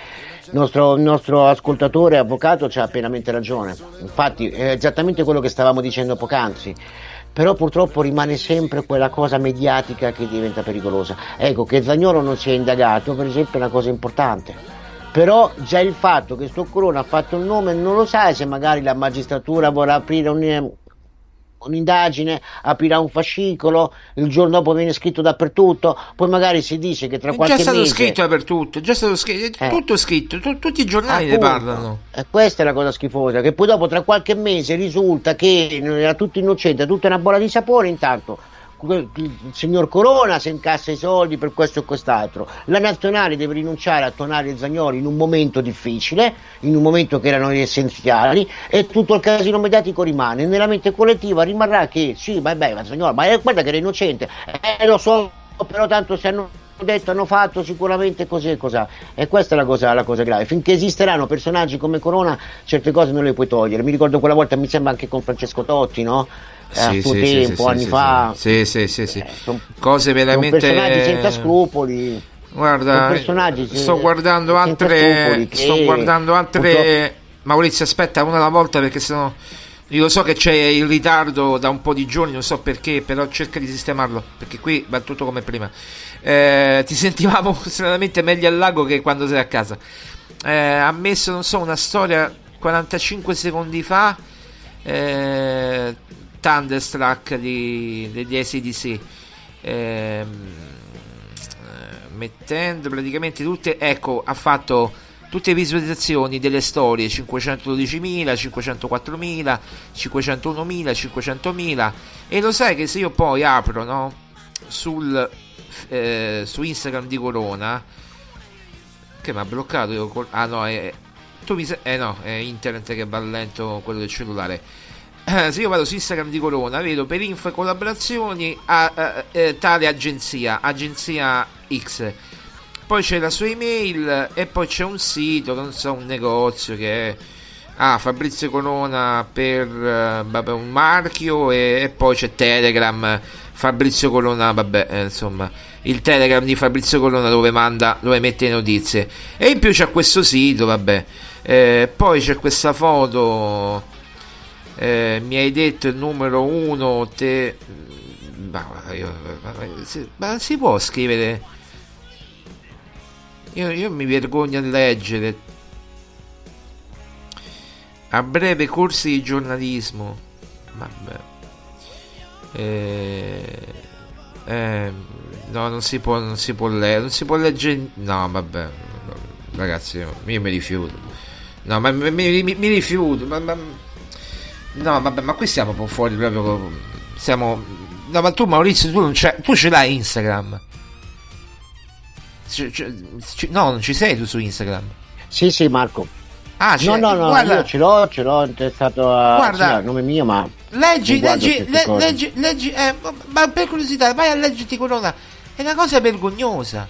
E: il nostro, nostro ascoltatore avvocato ha pienamente ragione, infatti è esattamente quello che stavamo dicendo poc'anzi però purtroppo rimane sempre quella cosa mediatica che diventa pericolosa. Ecco, che Zagnolo non sia indagato, per esempio, è una cosa importante. Però già il fatto che sto Corona ha fatto il nome, non lo sai se magari la magistratura vorrà aprire un, un'indagine, aprirà un fascicolo, il giorno dopo viene scritto dappertutto, poi magari si dice che tra qualche mese...
D: È già
E: stato
D: scritto dappertutto, è già stato scritto, eh. tutto scritto, tu, tutti i giornali Appunto. ne parlano.
E: E questa è la cosa schifosa, che poi dopo tra qualche mese risulta che era tutto innocente, tutta una bolla di sapore, intanto il signor Corona se incassa i soldi per questo e quest'altro. La nazionale deve rinunciare a Tonali e Zagnoli in un momento difficile, in un momento che erano essenziali, e tutto il casino mediatico rimane. Nella mente collettiva rimarrà che sì, vabbè, ma Zagnoli, ma guarda che era innocente, eh, lo so, però tanto se hanno detto, hanno fatto sicuramente così e così. E questa è la cosa, la cosa, grave. Finché esisteranno personaggi come Corona, certe cose non le puoi togliere. Mi ricordo quella volta, mi sembra anche con Francesco Totti, no? Sì, a suo sì, tempo, sì, anni fa.
D: Sì, sì, sì, sì. Eh, son, Cose veramente.
E: Sono personaggi senza scrupoli.
D: Guarda, sto guardando altre. Sto guardando altre. Purtroppo... Maurizio, aspetta una alla volta perché sennò. Io lo so che c'è il ritardo da un po' di giorni, non so perché, però cerca di sistemarlo perché qui va tutto come prima. Eh, ti sentivamo stranamente meglio al lago che quando sei a casa. Eh, ha messo, non so, una storia 45 secondi fa. Eh, Thunderstruck di, degli ACDC ehm, mettendo praticamente tutte ecco ha fatto tutte le visualizzazioni delle storie 512.000 504.000 501.000 500.000 e lo sai che se io poi apro no, sul, eh, su Instagram di Corona che mi ha bloccato io, ah no è, tu mi eh no è internet che va lento quello del cellulare. eh, se io vado su Instagram di Corona, vedo per info e collaborazioni a, a, a, tale agenzia, agenzia X. Poi c'è la sua email e poi c'è un sito, non so, un negozio che è ah, Fabrizio Corona per uh, vabbè, un marchio e, e, poi c'è Telegram Fabrizio Corona, vabbè, eh, insomma, il Telegram di Fabrizio Corona dove manda, dove mette le notizie. E in più c'è questo sito, vabbè. Eh, poi c'è questa foto eh, mi hai detto il numero uno, te... Ma, io, ma si può scrivere? Io, io mi vergogno a leggere. A breve corsi di giornalismo. Vabbè. Eh, eh, no, non si può, non si può leggere. Non si può leggere. No, vabbè. Ragazzi, io, io mi rifiuto. No, ma mi, mi, mi rifiuto. Ma, ma, No, vabbè, ma qui siamo po' fuori proprio. Siamo. No, ma tu, Maurizio, tu, non c'è... tu ce l'hai Instagram? C- c- c- no, non ci sei tu su Instagram?
E: Sì, sì, Marco.
D: Ah,
E: no, no, no, guarda, io ce l'ho, ce l'ho intestato a
D: guarda,
E: sì, nome mio, ma
D: leggi, leggi, le, leggi, leggi, eh, ma per curiosità, vai a leggerti Corona. È una cosa vergognosa.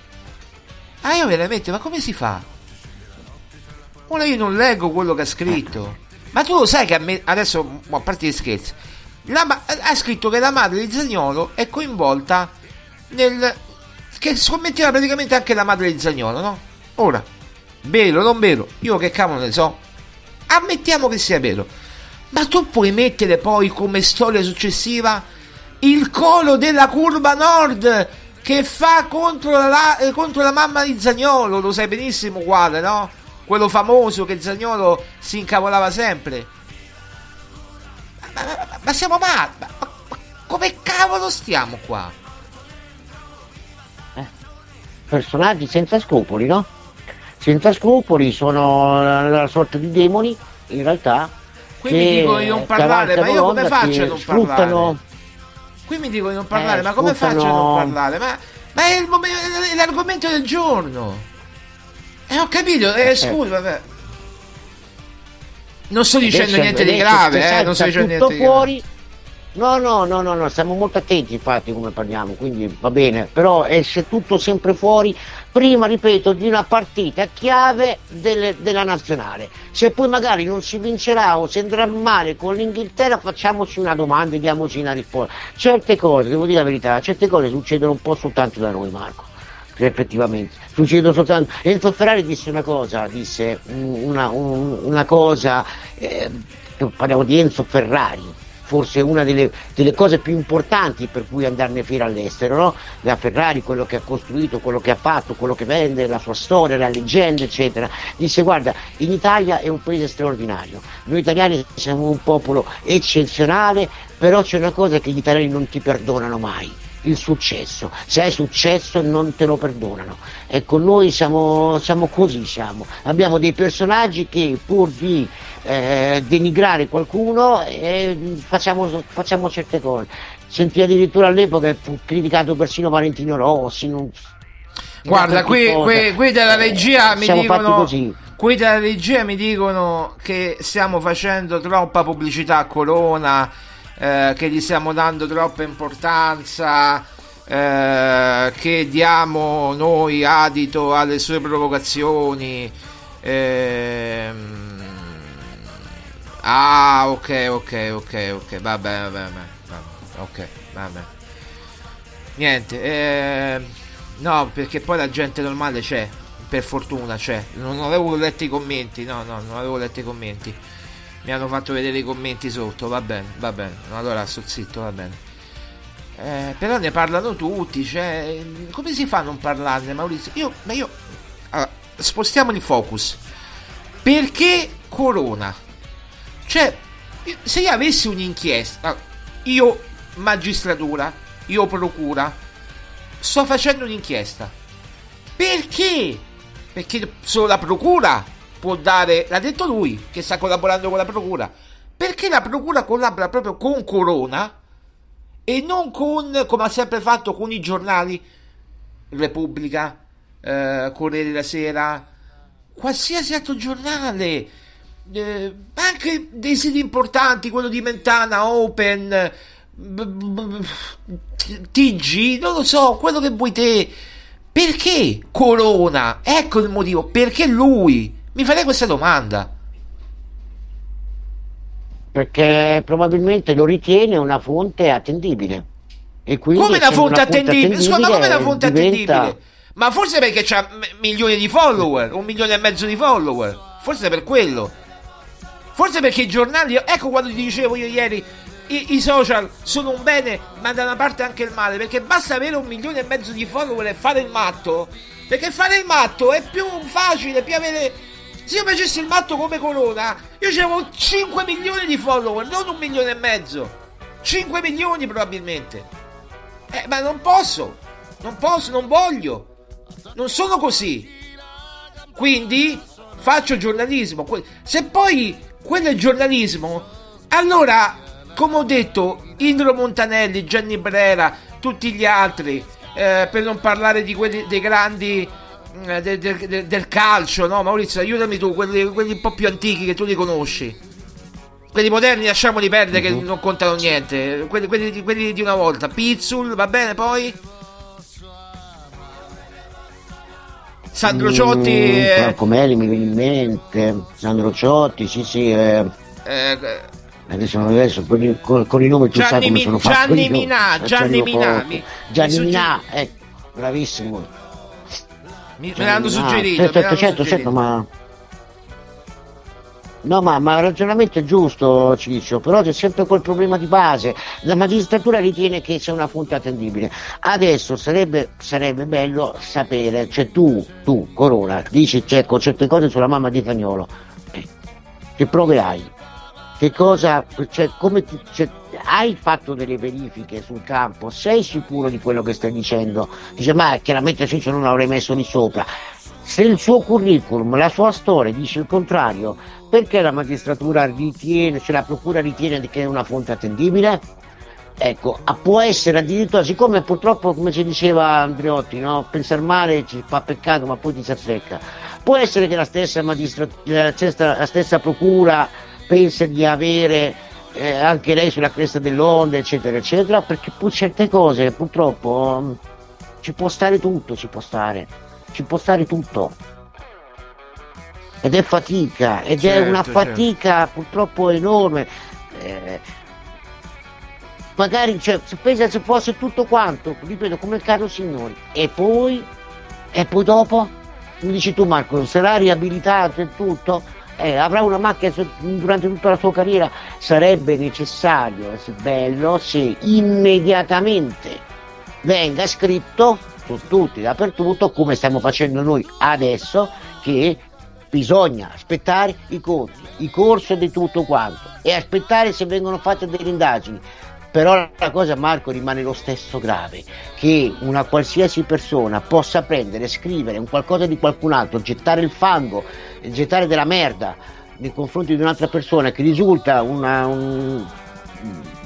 D: Ah, io veramente, ma come si fa? Ora io non leggo quello che ha scritto. Ma tu lo sai che a me, adesso, a parte gli scherzi, ma- ha scritto che la madre di Zagnolo è coinvolta nel che scommetteva praticamente anche la madre di Zagnolo, no? Ora, vero o non vero, io che cavolo ne so, ammettiamo che sia vero, ma tu puoi mettere poi come storia successiva il colo della curva nord che fa contro la, eh, contro la mamma di Zagnolo, lo sai benissimo quale, no? Quello famoso che Zagnolo si incavolava sempre. Ma, ma, ma, ma siamo matti, ma, come cavolo stiamo qua?
E: Eh, personaggi senza scrupoli, no? Senza scrupoli sono la sorta di demoni, in realtà.
D: Qui mi dicono di non parlare, ma io come faccio a non
E: sfruttano...
D: parlare? Qui mi dicono di non parlare,
E: Eh,
D: ma come
E: sfruttano-
D: faccio a non parlare? Ma, ma è, il è l'argomento del giorno. E ho capito, eh,
E: Eh, certo.
D: scusa, vabbè. Non sto dicendo
E: Adesso-
D: niente di grave, eh, non sto dicendo
E: tutto
D: niente di grave.
E: fuori. No, no, no, no, no, stiamo molto attenti infatti come parliamo, quindi va bene, però esce tutto sempre fuori, prima, ripeto, di una partita chiave delle- della nazionale. Se poi magari non si vincerà o si andrà male con l'Inghilterra, facciamoci una domanda e diamoci una risposta. Certe cose, devo dire la verità, certe cose succedono un po' soltanto da noi, Marco. Effettivamente, succedono soltanto. Enzo Ferrari disse una cosa, disse una, un- una cosa, eh, parliamo di Enzo Ferrari, forse una delle, delle cose più importanti per cui andarne fiera all'estero, no? La Ferrari, quello che ha costruito, quello che ha fatto, quello che vende, la sua storia, la leggenda, eccetera. Disse guarda, in Italia è un paese straordinario, noi italiani siamo un popolo eccezionale, però c'è una cosa che gli italiani non ti perdonano mai. Il successo, se hai successo non te lo perdonano. Ecco, noi siamo, siamo così, siamo. Abbiamo dei personaggi che pur di eh, denigrare qualcuno eh, facciamo, facciamo certe cose. Sentì addirittura all'epoca fu criticato persino Valentino Rossi. Non...
D: Guarda, qui, qui, qui dalla regia mi
E: Siamo fatti
D: dicono.
E: così.
D: Qui dalla regia mi dicono che stiamo facendo troppa pubblicità a Corona, eh, che gli stiamo dando troppa importanza, eh, che diamo noi adito alle sue provocazioni. ehm. ah, ok, ok, ok, ok, vabbè, vabbè, vabbè, vabbè, ok, vabbè. Niente, eh, no, perché poi la gente normale c'è, per fortuna c'è. Non avevo letto i commenti, no, no, non avevo letto i commenti. Mi hanno fatto vedere i commenti sotto, va bene, va bene. Allora sto zitto, va bene. Eh, però ne parlano tutti, cioè, come si fa a non parlarne, Maurizio? Io, ma io, allora, spostiamo il focus. Perché Corona? Cioè, se io avessi un'inchiesta, io magistratura, io procura, sto facendo un'inchiesta. Perché? Perché solo la procura può dare, l'ha detto lui che sta collaborando con la procura. Perché la procura collabora proprio con Corona e non con, come ha sempre fatto con i giornali, Repubblica, eh, Corriere della Sera, qualsiasi altro giornale, eh, anche dei siti importanti, quello di Mentana, Open, b- b- TG, non lo so, quello che vuoi te. Perché Corona? Ecco il motivo, perché lui? Mi farei questa domanda.
E: Perché probabilmente lo ritiene una fonte attendibile. E quindi,
D: Come una
E: essendo
D: fonte attendibile? Scusa, ma come una fonte
E: diventa-
D: attendibile? Ma forse perché c'ha milioni di follower, un milione e mezzo di follower. Forse per quello. Forse perché i giornali, ecco quando ti dicevo io ieri, i, i social sono un bene, ma da una parte anche il male, perché basta avere un milione e mezzo di follower e fare il matto. Perché fare il matto è più facile, più avere... Se io facessi il matto come Corona, io c'avevo 5 milioni di follower, non un milione e mezzo. 5 milioni probabilmente. Eh, ma non posso, non posso, non voglio. Non sono così. Quindi faccio giornalismo. Se poi quello è giornalismo, allora, come ho detto, Indro Montanelli, Gianni Brera, tutti gli altri, eh, per non parlare di quelli dei grandi eh, de- de- de- del calcio, no? Maurizio, aiutami tu, quelli, quelli un po' più antichi che tu li conosci. Quelli moderni lasciamoli perdere che non contano niente. Quelli, quelli di- quelli di una volta. Pizzul, va bene poi? Sandro Ciotti.
E: Mm,
D: eh,
E: Franco Meli mi viene in mente, Sandro Ciotti, sì sì, eh,
D: eh,
E: adesso, adesso con, i- con- i nomi tu sai
D: Gianni
E: come
D: Mi-
E: sono
D: Gianni Minà,
E: eh,
D: Gianni Minà,
E: Gianni
D: mi sugge-
E: Minà, ecco. bravissimo.
D: Mi,
E: Cioè,
D: me l'hanno
E: ah,
D: suggerito.
E: Certo, certo,
D: suggerito.
E: certo, ma... No, ma, ma il ragionamento è giusto, Ciccio, però c'è sempre quel problema di base. La magistratura ritiene che sia una fonte attendibile. Adesso sarebbe, sarebbe bello sapere, cioè tu, tu, Corona, dici ecco, certe cose sulla mamma di Cagnolo. Eh, Che prove hai? Che cosa, cioè, come ti- cioè, hai fatto delle verifiche sul campo? Sei sicuro di quello che stai dicendo? Dice, ma chiaramente Ciccio non l'avrei messo lì sopra. Se il suo curriculum, la sua storia dice il contrario, perché la magistratura ritiene, cioè la procura ritiene che è una fonte attendibile? Ecco, ah, può essere addirittura, siccome purtroppo, come ci diceva Andreotti, no? pensare male ci fa peccato ma poi ti si azzecca. Può essere che la stessa, magistrat- la stessa, la stessa procura pensi di avere eh, anche lei sulla cresta dell'onda, eccetera, eccetera, perché pur certe cose purtroppo mm, ci può stare tutto, ci può stare, ci può stare tutto. Ed è fatica, ed è
D: Certo,
E: una
D: certo.
E: fatica purtroppo enorme. Eh, magari cioè, se pensa se fosse tutto quanto, ripeto, come il caro signori, e poi, e poi dopo, mi dici tu Marco, sarà riabilitato e tutto, eh, avrà una macchina durante tutta la sua carriera, sarebbe necessario, è bello se immediatamente venga scritto su tutti, dappertutto, come stiamo facendo noi adesso, che bisogna aspettare i conti, i corso di tutto quanto e aspettare se vengono fatte delle indagini. Però la cosa Marco rimane lo stesso grave, che una qualsiasi persona possa prendere, scrivere un qualcosa di qualcun altro, gettare il fango, gettare della merda nei confronti di un'altra persona che risulta una- un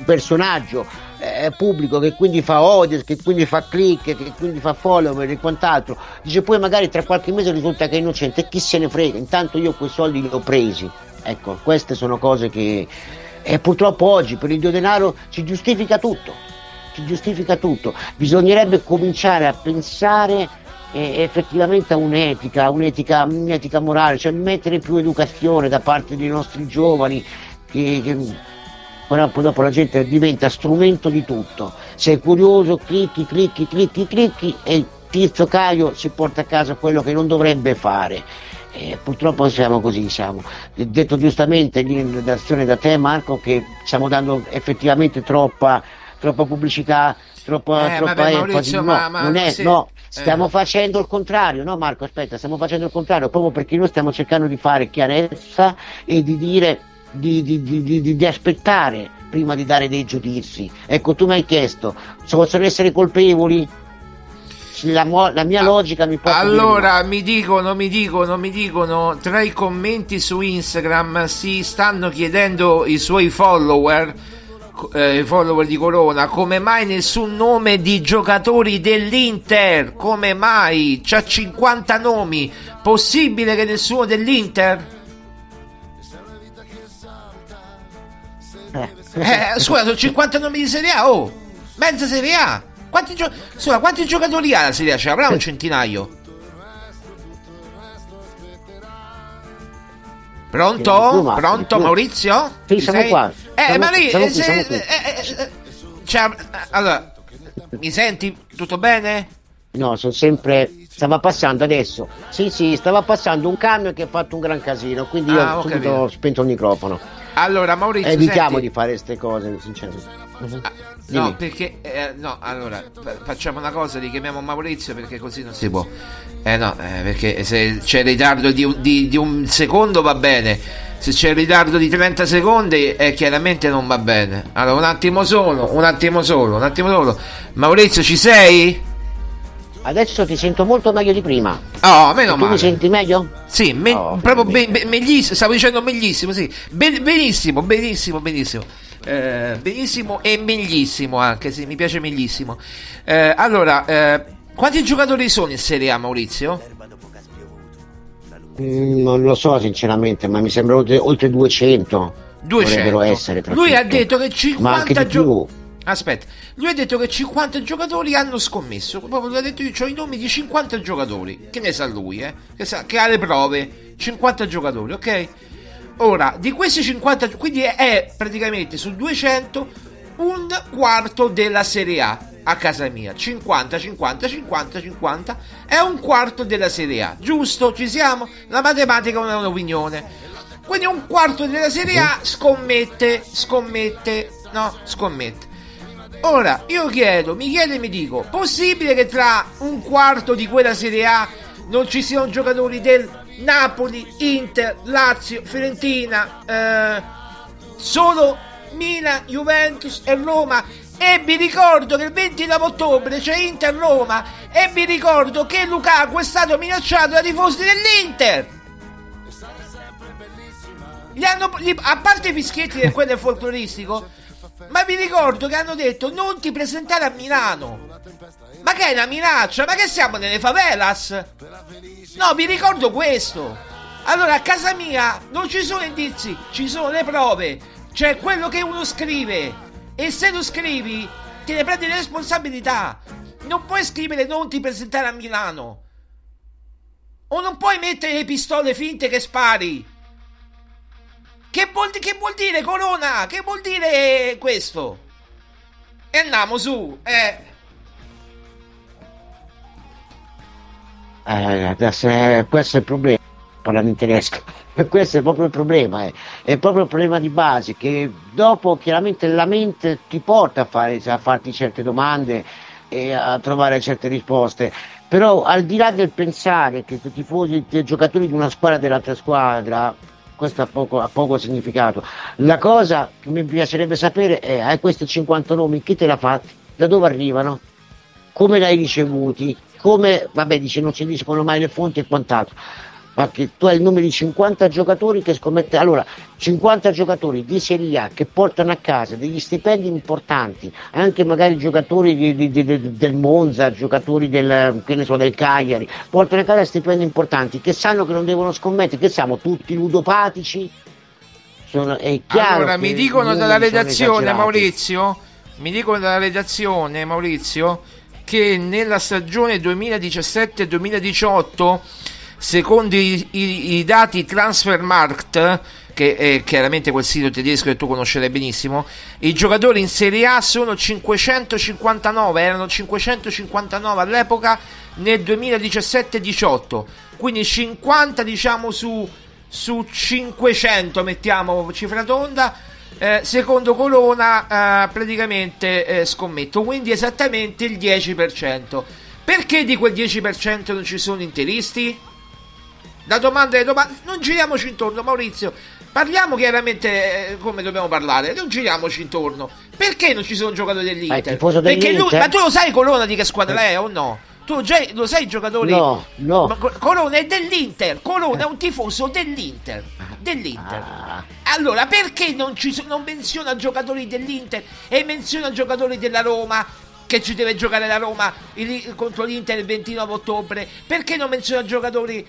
E: personaggio eh, pubblico che quindi fa audience, che quindi fa click, che quindi fa follower e quant'altro, dice poi magari tra qualche mese risulta che è innocente e chi se ne frega, intanto io quei soldi li ho presi. Ecco, queste sono cose che e purtroppo oggi per il dio denaro si giustifica tutto, si giustifica tutto. Bisognerebbe cominciare a pensare eh, effettivamente a un'etica, un'etica, un'etica morale, cioè mettere più educazione da parte dei nostri giovani che, che poi dopo la gente diventa strumento di tutto. Sei curioso, clicchi, clicchi, clicchi, clicchi e il tizio Caio si porta a casa quello che non dovrebbe fare. E purtroppo siamo così, siamo. Detto giustamente in redazione da te Marco che stiamo dando effettivamente troppa, troppa pubblicità, troppa,
D: Eh,
E: troppa
D: vabbè,
E: enfasi.
D: Maurizio,
E: no,
D: ma- ma
E: non è,
D: sì.
E: no,
D: Eh.
E: stiamo facendo il contrario, no Marco, aspetta, stiamo facendo il contrario, proprio perché noi stiamo cercando di fare chiarezza e di dire di, di- di- di- di- di aspettare prima di dare dei giudizi. Ecco, tu mi hai chiesto se possono essere colpevoli. La, la mia logica mi porta
D: Allora mi dicono, mi dicono, mi dicono tra i commenti su Instagram si stanno chiedendo i suoi follower, eh, i follower di Corona, come mai nessun nome di giocatori dell'Inter? Come mai? C'ha 50 nomi, possibile che nessuno dell'Inter?
E: no.
D: Eh, scusa, sono 50 nomi di Serie A, oh! Mezza Serie A! Quanti, gio- scusa, quanti giocatori ha la Serie A? Ce l'avrà un centinaio? Pronto? Pronto. Maurizio?
E: Sì, siamo
D: sei?
E: qua.
D: Eh,
E: Siamo
D: ma lì...
E: siamo
D: eh,
E: qui,
D: se- eh, eh, eh, cioè, eh, allora, mi senti? Tutto bene?
E: No, sono sempre. Stava passando adesso. Sì, sì, stava passando un camion che ha fatto un gran casino, quindi io
D: Ah, ho
E: subito
D: capito.
E: spento il microfono.
D: Allora, Maurizio,
E: Evitiamo
D: senti-
E: di fare queste cose, sinceramente. Mhm.
D: No, perché eh, no, allora fa- facciamo una cosa, richiamiamo Maurizio perché così non si può. Eh no, eh, perché se c'è il ritardo di un, di- di un secondo va bene. Se c'è il ritardo di 30 secondi, eh, chiaramente non va bene. Allora, un attimo solo, un attimo solo, un attimo solo. Maurizio, ci sei?
E: Adesso ti sento molto meglio di prima.
D: Oh, meno
E: tu mi
D: male.
E: senti meglio?
D: Sì, me-
E: Oh,
D: proprio
E: bene,
D: be- be- meglissimo, stavo dicendo meglissimo, sì. Ben- benissimo, benissimo, benissimo. Eh, benissimo e meglissimo anche, sì, mi piace meglissimo. Eh, allora, eh, quanti giocatori sono in Serie A, Maurizio?
E: Mm, non lo so sinceramente, ma mi sembra oltre, oltre 200.
D: 200.
E: Dovrebbero essere.
D: Lui ha detto che
E: Ma anche
D: 50
E: di più.
D: giocatori. Aspetta, lui ha detto che 50 giocatori hanno scommesso. Proprio lui ha detto io ho i nomi di 50 giocatori. Che ne sa lui, eh? Che, sa, che ha le prove. 50 giocatori, ok? Ora, di questi 50, quindi è, praticamente su 200 un quarto della Serie A. a casa mia. 50 50 50 50 è un quarto della Serie A. Giusto? Ci siamo? La matematica non è un'opinione. Quindi un quarto della Serie A scommette scommette no? Scommette. Ora io chiedo mi chiedo e mi dico possibile che tra un quarto di quella Serie A non ci siano giocatori del Napoli Inter Lazio Fiorentina eh, solo Milan Juventus e Roma e vi ricordo che il 29 ottobre c'è Inter Roma e vi ricordo che Lukaku è stato minacciato dai tifosi dell'Inter. Gli hanno, gli, a parte i fischietti del quello folcloristico, ma vi ricordo che hanno detto non ti presentare a Milano. Ma che è una minaccia? Ma che siamo nelle favelas? No, vi ricordo questo. Allora, a casa mia non ci sono indizi, ci sono le prove. C'è quello che uno scrive. E se lo scrivi, te ne prendi le responsabilità. Non puoi scrivere non ti presentare a Milano. O non puoi mettere le pistole finte che spari. Che vuol, che vuol dire Corona? Che vuol dire questo? E andiamo su. Eh.
E: Eh, adesso è, questo è il problema, parlando in tedesco. Questo è proprio il problema, eh. è proprio il problema di base che dopo chiaramente la mente ti porta a, fare, a farti certe domande e a trovare certe risposte. Però al di là del pensare che i tifosi, i giocatori di una squadra dell'altra squadra, questo ha poco, ha poco significato. La cosa che mi piacerebbe sapere è, hai questi 50 nomi, chi te l'ha fatti? Da dove arrivano? Come l'hai ricevuti? Come, vabbè, dice non si dicono mai le fonti e quant'altro perché tu hai il numero di 50 giocatori che scommettono. Allora, 50 giocatori di Serie A che portano a casa degli stipendi importanti, anche magari giocatori di, di, di, del Monza, giocatori del, so, del, Cagliari, portano a casa stipendi importanti che sanno che non devono scommettere, che siamo tutti ludopatici. Sono, è chiaro
D: allora, mi dicono dalla redazione, Maurizio, mi dicono dalla redazione, Maurizio, che nella stagione 2017-2018 secondo i, i, i dati Transfermarkt che è chiaramente quel sito tedesco che tu conoscerai benissimo, i giocatori in Serie A sono 559, erano 559 all'epoca nel 2017-18, quindi 50 diciamo su, su 500 mettiamo cifra tonda, eh, secondo Colonna eh, praticamente eh, scommetto, quindi esattamente il 10%. Perché di quel 10% non ci sono interisti? La domanda è domanda. Non giriamoci intorno, Maurizio. Parliamo chiaramente eh, come dobbiamo parlare. Non giriamoci intorno. Perché non ci sono giocatori dell'Inter? Perché lui, ma tu lo sai Colonna di che squadra è o no? Tu già lo sai i giocatori?
E: No, no. Ma
D: Colonna è dell'Inter. Colonna è un tifoso dell'Inter. Dell'Inter. Ah. Allora, perché non, ci, non menziona giocatori dell'Inter e menziona giocatori della Roma? che ci deve giocare la Roma contro l'Inter il 29 ottobre? Perché non menziona giocatori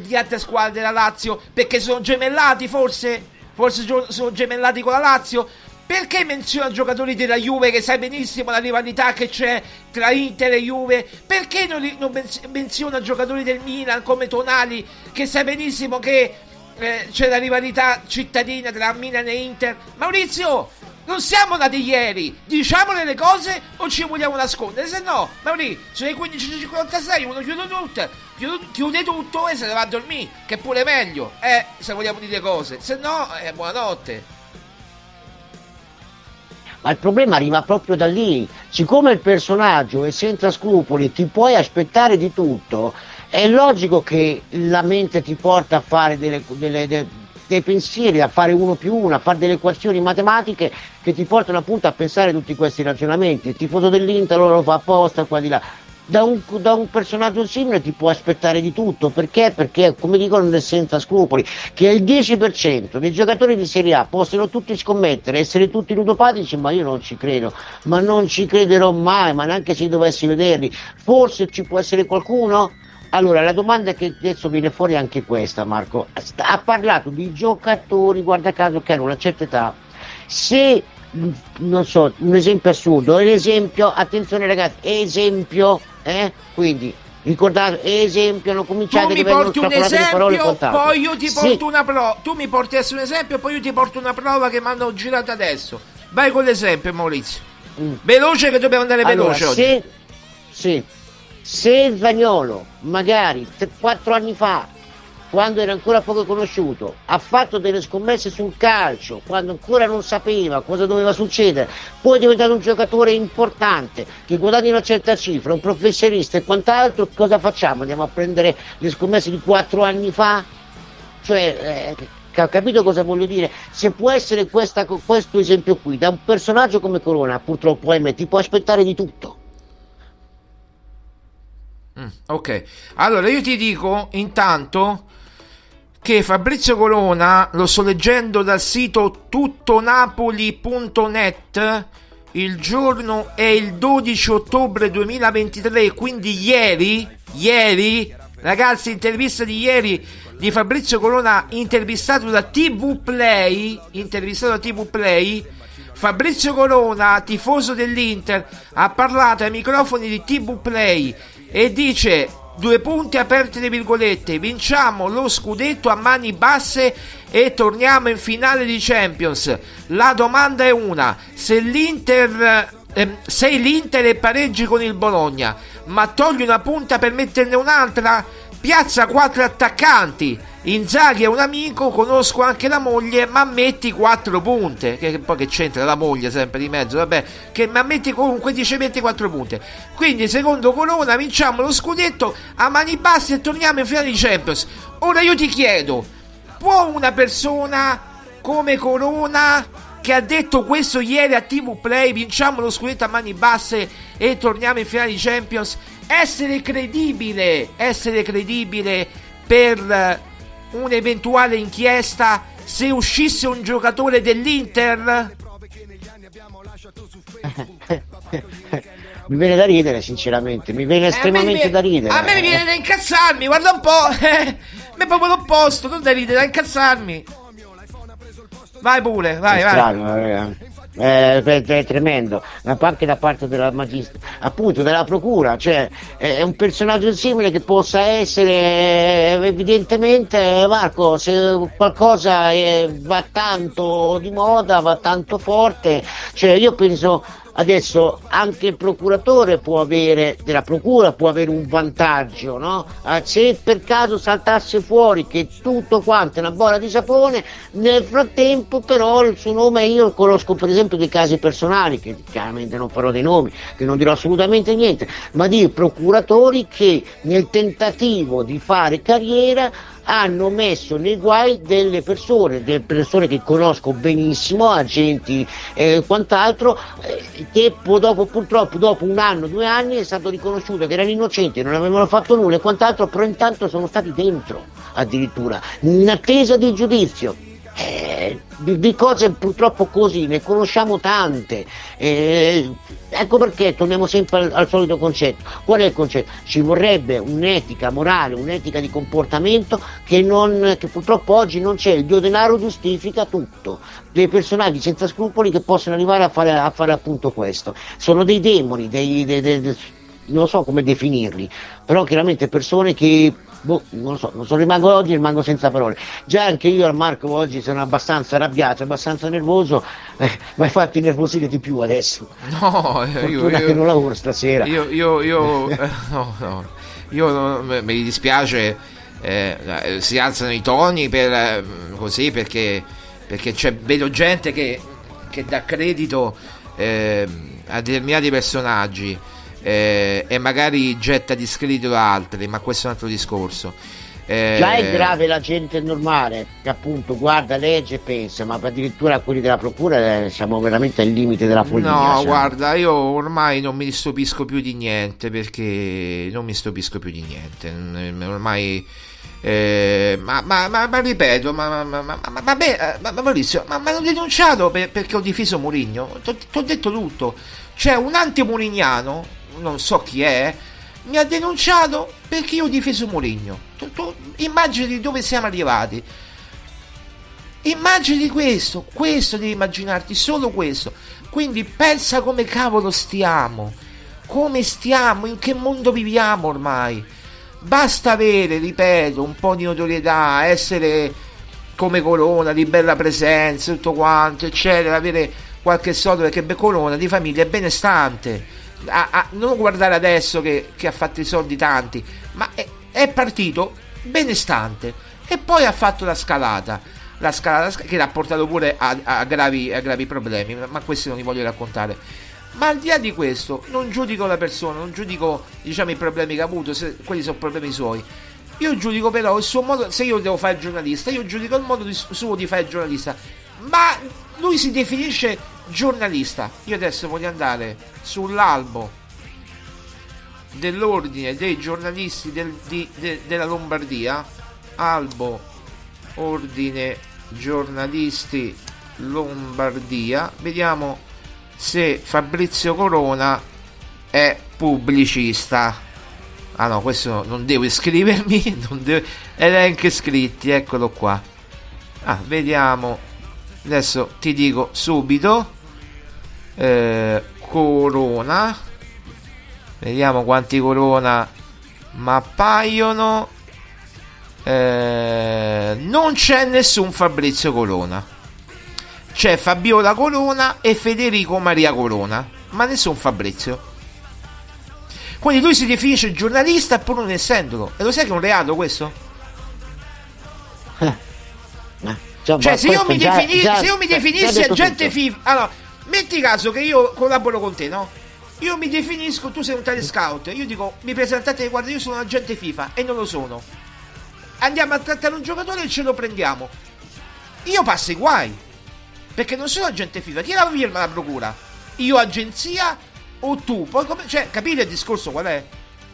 D: di altre squadre della Lazio perché sono gemellati forse? Forse sono gemellati con la Lazio? Perché menziona giocatori della Juve che sai benissimo la rivalità che c'è tra Inter e Juve? Perché non, non menziona giocatori del Milan come Tonali che sai benissimo che eh, c'è la rivalità cittadina tra Milan e Inter? Maurizio, non siamo nati ieri, diciamole le cose o ci vogliamo nascondere, se no, Mauri, sono le 15.56, uno chiude tutto, chiude tutto e se ne va a dormire, che pure è meglio, eh, se vogliamo dire cose, se no, eh, buonanotte.
E: Ma il problema arriva proprio da lì, siccome il personaggio è senza scrupoli, ti puoi aspettare di tutto, è logico che la mente ti porta a fare delle, delle, delle dei pensieri, a fare uno più uno, a fare delle equazioni matematiche che ti portano appunto a pensare tutti questi ragionamenti. Il tifoso dell'Inter lo fa apposta qua di là. Da un, da un, personaggio simile ti può aspettare di tutto perché? Perché, come dicono, è senza scrupoli. Che il 10% dei giocatori di Serie A possono tutti scommettere, essere tutti ludopatici, ma io non ci credo, ma non ci crederò mai, ma neanche se dovessi vederli. Forse ci può essere qualcuno? Allora, la domanda che adesso viene fuori è anche questa, Marco. Ha parlato di giocatori, guarda caso, che hanno una certa età. Se, non so, un esempio assurdo, l'esempio, attenzione ragazzi, esempio, eh? Quindi, ricordate, esempio, hanno cominciato
D: a porti un esempio, poi io ti porto sì. una prova, tu mi porti adesso un esempio, poi io ti porto una prova che mi hanno girato adesso. Vai con l'esempio, Maurizio. Veloce che dobbiamo andare
E: Allora,
D: veloce oggi.
E: se, sì, se Zagnolo magari 4 anni fa, quando era ancora poco conosciuto, ha fatto delle scommesse sul calcio, quando ancora non sapeva cosa doveva succedere, poi è diventato un giocatore importante, che guadagna una certa cifra, un professionista e quant'altro, cosa facciamo? Andiamo a prendere le scommesse di 4 anni fa? Cioè, eh, ca- capito cosa voglio dire? Se può essere questa- questo esempio qui, da un personaggio come Corona, purtroppo ahimè, ti può aspettare di tutto.
D: Mm, ok, allora io ti dico intanto che Fabrizio Corona, lo sto leggendo dal sito tuttonapoli.net, il giorno è il 12 ottobre 2023, quindi ieri, ieri, ragazzi, intervista di ieri di Fabrizio Corona intervistato da TV Play, intervistato da TV Play, Fabrizio Corona, tifoso dell'Inter, ha parlato ai microfoni di TV Play e dice due punti aperte le virgolette vinciamo lo scudetto a mani basse e torniamo in finale di Champions. La domanda è una se l'Inter ehm, se l'Inter è pareggi con il Bologna ma togli una punta per metterne un'altra piazza quattro attaccanti Inzaghi è un amico, conosco anche la moglie, ma metti quattro punte. Che, poi che c'entra la moglie sempre di mezzo, vabbè. Che ma metti comunque dice metti quattro punte. Quindi, secondo Corona, vinciamo lo scudetto a mani basse e torniamo in finale di Champions. Ora io ti chiedo: può una persona come Corona che ha detto questo ieri a TV Play, vinciamo lo scudetto a mani basse e torniamo in finale di Champions, essere credibile, essere credibile per un'eventuale inchiesta se uscisse un giocatore dell'Inter?
E: mi viene da ridere, sinceramente, mi viene estremamente
D: Eh, a me,
E: da ridere.
D: A me mi viene da incazzarmi, guarda un po'. Eh, è proprio l'opposto, non da ridere, da incazzarmi. Vai pure, vai,
E: È
D: vai.
E: strano, eh. Eh, è, è tremendo, anche da parte della magistra, appunto della procura, cioè è un personaggio simile che possa essere eh, evidentemente Marco, se qualcosa eh, va tanto di moda, va tanto forte, cioè io penso adesso anche il procuratore può avere, della procura può avere un vantaggio, no? Ah, Se per caso saltasse fuori che tutto quanto è una bolla di sapone, nel frattempo però il suo nome io conosco per esempio dei casi personali, che chiaramente non farò dei nomi, che non dirò assolutamente niente, ma di procuratori che nel tentativo di fare carriera hanno messo nei guai delle persone, delle persone che conosco benissimo, agenti e quant'altro, eh, che dopo, purtroppo dopo un anno, due anni è stato riconosciuto che erano innocenti, non avevano fatto nulla e quant'altro, però intanto sono stati dentro addirittura, in attesa di giudizio. Eh, di, cose purtroppo così, ne conosciamo tante. Eh, ecco perché torniamo sempre al, al solito concetto. Qual è il concetto? Ci vorrebbe un'etica morale, un'etica di comportamento che, non, che purtroppo oggi non c'è. Il dio denaro giustifica tutto. Dei personaggi senza scrupoli che possono arrivare a fare, a fare appunto questo. Sono dei demoni, dei- dei- dei- non so come definirli, però chiaramente persone che boh, non lo so, non so, rimango oggi rimango senza parole. Già anche io al Marco oggi sono abbastanza arrabbiato, abbastanza nervoso, eh, ma hai fatto innervosire di più adesso.
D: No, eh, io,
E: Fortuna
D: io-
E: che non lavoro stasera.
D: Io, io, io, eh, no, no, io non- mi dispiace, eh, eh, si alzano i toni per, eh, così perché, perché c'è, vedo gente che, che dà credito eh, a determinati personaggi eh, e magari getta discredito da altri, ma questo è un altro discorso. Eh,
E: Già è grave la gente normale che appunto guarda, legge e pensa, ma addirittura quelli della procura eh, siamo veramente al limite della follia.
D: No,
E: siamo.
D: guarda, io ormai non mi stupisco più di niente perché non mi stupisco più di niente. Mm, Ormai, eh, ma, ma- ma- ma ripeto, ma, ma, ma, ma, ma- ma beh, eh, ma- ma Maurizio, ma hanno denunciato per- perché ho difeso Mourinho. Ti ho detto tutto. C'è un anti-murignano, non so chi è, mi ha denunciato perché io ho difeso Mourinho. Tu, tu immagini dove siamo arrivati. Immagini questo, questo devi immaginarti, solo questo. Quindi pensa come cavolo stiamo, come stiamo, in che mondo viviamo ormai. Basta avere, ripeto, un po' di notorietà, essere come Corona, di bella presenza, tutto quanto, eccetera, avere qualche soldo perché Beccolona di famiglia è benestante. A, a, non guardare adesso che, che, ha fatto i soldi tanti, ma è, è partito benestante e poi ha fatto la scalata la scalata che l'ha portato pure a, a, gravi, gravi problemi, ma questi non li voglio raccontare. Ma al di là di questo, non giudico la persona, non giudico diciamo, i problemi che ha avuto, se quelli sono problemi suoi. Io giudico però il suo modo, se io devo fare il giornalista, io giudico il modo di, suo di fare il giornalista. Ma lui si definisce giornalista. Io adesso voglio andare sull'albo dell'ordine dei giornalisti del, di, de, della Lombardia, albo ordine giornalisti Lombardia, vediamo se Fabrizio Corona è pubblicista. Ah no, questo non devo iscrivermi, non devo... elenchi iscritti, eccolo qua. Ah, vediamo. Adesso ti dico subito. Eh, corona. Vediamo quanti corona mi appaiono. Eh, non c'è nessun Fabrizio Corona. C'è Fabiola Corona e Federico Maria Corona, ma nessun Fabrizio. Quindi lui si definisce giornalista pur non essendolo. E lo sai che è un reato questo? Eh. Cioè, cioè se, io defini- già, se io mi definissi agente FIFA, allora, metti caso che io collaboro con te, no? Io mi definisco, tu sei un tale scout, io dico, mi presentate, guarda, io sono un agente FIFA e non lo sono. Andiamo a trattare un giocatore e ce lo prendiamo. Io passo i guai. Perché non sono agente FIFA. Chi la firma la procura? Io agenzia o tu? Poi come, cioè, capite il discorso qual è?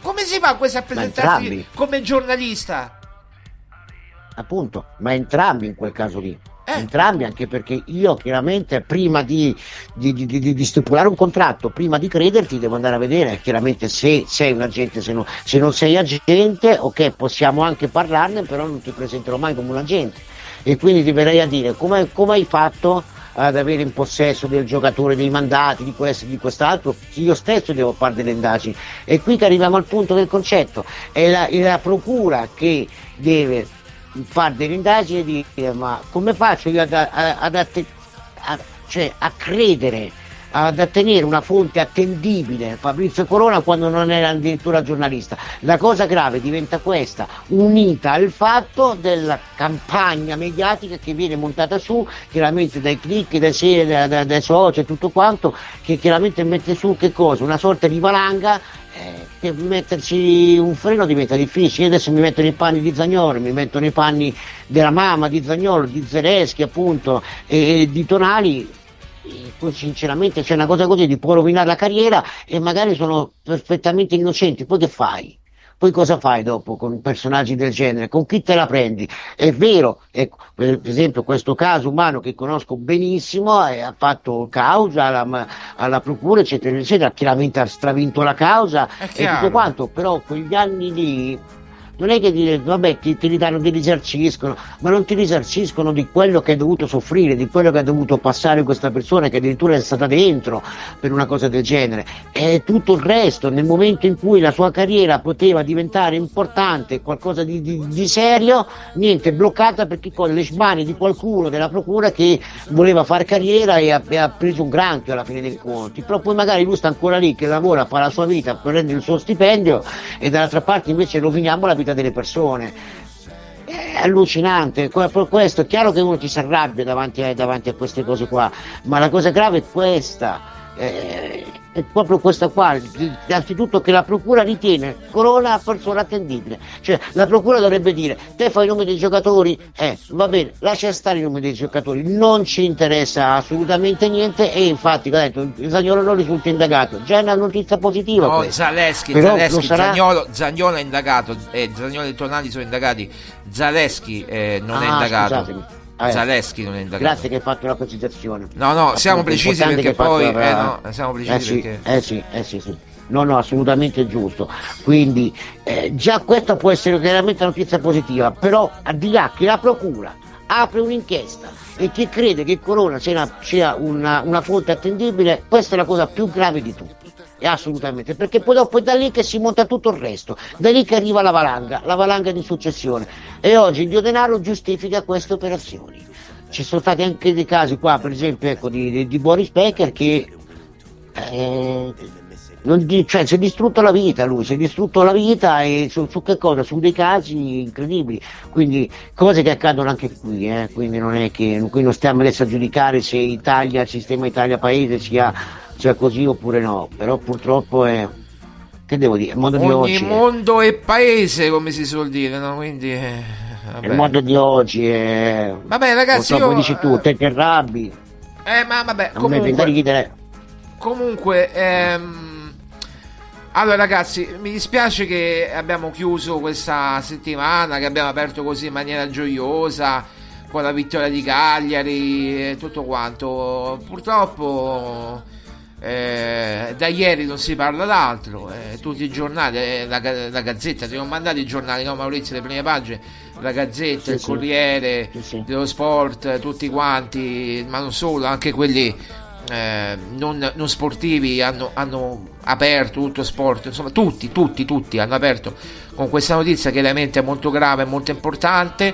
D: Come si fa questo a presentarsi come giornalista?
E: Appunto, ma entrambi in quel caso lì. Eh. Entrambi, anche perché io chiaramente prima di, di, di, di, stipulare un contratto, prima di crederti, devo andare a vedere chiaramente se sei un agente, se, no, se non sei agente, ok, possiamo anche parlarne, però non ti presenterò mai come un agente. E quindi ti verrei a dire come, come hai fatto ad avere in possesso del giocatore dei mandati, di questo e di quest'altro, io stesso devo fare delle indagini. E qui che arriviamo al punto del concetto, è la, è la procura che deve fare delle indagini e dire ma come faccio io ad, ad, ad, a, cioè, a credere ad tenere una fonte attendibile Fabrizio Corona quando non era addirittura giornalista. La cosa grave diventa questa, unita al fatto della campagna mediatica che viene montata su, chiaramente dai click, dai serie, dai, dai social, tutto quanto, che chiaramente mette su che cosa? Una sorta di valanga eh, che metterci un freno diventa difficile. Io adesso mi metto nei panni di Zagnolo, mi metto nei panni della mamma di Zagnolo, di Zereschi appunto e di Tonali poi sinceramente c'è una cosa così ti può rovinare la carriera e magari sono perfettamente innocenti, poi che fai? Poi cosa fai dopo con personaggi del genere? Con chi te la prendi? È vero, ecco, per esempio questo caso umano che conosco benissimo eh, ha fatto causa alla, alla, procura, eccetera, eccetera, chiaramente ha stravinto la causa e tutto quanto, però quegli anni lì non è che dire vabbè ti, ti ridanno, ti risarciscono, ma non ti risarciscono di quello che hai dovuto soffrire, di quello che ha dovuto passare questa persona che addirittura è stata dentro per una cosa del genere. E tutto il resto, nel momento in cui la sua carriera poteva diventare importante, qualcosa di, di, di serio, niente, bloccata perché con le mani di qualcuno della procura che voleva fare carriera e ha, e ha, preso un granchio alla fine dei conti. Però poi magari lui sta ancora lì che lavora, fa la sua vita, prende il suo stipendio e dall'altra parte invece roviniamo la vita vita delle persone. È allucinante, questo è chiaro che uno ti si arrabbia davanti a, davanti a queste cose qua, ma la cosa grave è questa. Eh, è proprio questa qua, innanzitutto che la procura ritiene Corona persona attendibile, cioè la procura dovrebbe dire te fai i nomi dei giocatori, eh va bene, lascia stare i nomi dei giocatori, non ci interessa assolutamente niente e infatti detto il Zagnolo non risulta indagato, già è una notizia positiva.
D: No, Zaleschi, Zaleschi sarà... Zagnolo, Zagnolo è indagato, eh, Zagnolo e Tonali sono indagati, Zaleschi eh, non ah, è indagato. Scusatemi. Eh, Zaleschi non è indagato.
E: Grazie che hai fatto la precisazione.
D: No, no, siamo precisi perché poi... La... Eh, no, siamo precisi
E: eh sì,
D: perché...
E: Eh sì, eh sì, sì. No, no, assolutamente giusto. Quindi eh, già questa può essere chiaramente una notizia positiva, però al di là che la Procura apre un'inchiesta e chi crede che Corona sia, sia una, una fonte attendibile, questa è la cosa più grave di tutti assolutamente, perché poi dopo è da lì che si monta tutto il resto, da lì che arriva la valanga, la valanga di successione. E oggi il Dio Denaro giustifica queste operazioni. ci sono stati anche dei casi qua, per esempio, ecco, di, di, Boris Becker che eh, non cioè, si è distrutto la vita lui, si è distrutto la vita e su, su che cosa? Su dei casi incredibili, quindi cose che accadono anche qui, eh? quindi non è che qui non stiamo adesso a giudicare se Italia, il sistema Italia paese sia, sia così oppure no, però purtroppo è che devo dire, il mondo di
D: Ogni
E: oggi.
D: mondo è paese, come si suol dire, no? Quindi. eh,
E: il mondo di oggi è.
D: Vabbè, ragazzi, io,
E: dici tu, te che arrabbi,
D: Eh, ma vabbè,
E: non
D: comunque. Comunque, ehm, allora ragazzi, mi dispiace che abbiamo chiuso questa settimana, che abbiamo aperto così in maniera gioiosa, con la vittoria di Cagliari e tutto quanto. Purtroppo eh, da ieri non si parla d'altro, eh, tutti i giornali, eh, la, la Gazzetta, ti ho mandato i giornali, no Maurizio, le prime pagine, la Gazzetta,
E: Sì,
D: il. Corriere,
E: Sì,
D: dello Sport, tutti quanti, ma non solo, anche quelli eh, non, non sportivi hanno, hanno aperto tutto sport, insomma tutti, tutti, tutti hanno aperto con questa notizia che veramente è molto grave e molto importante.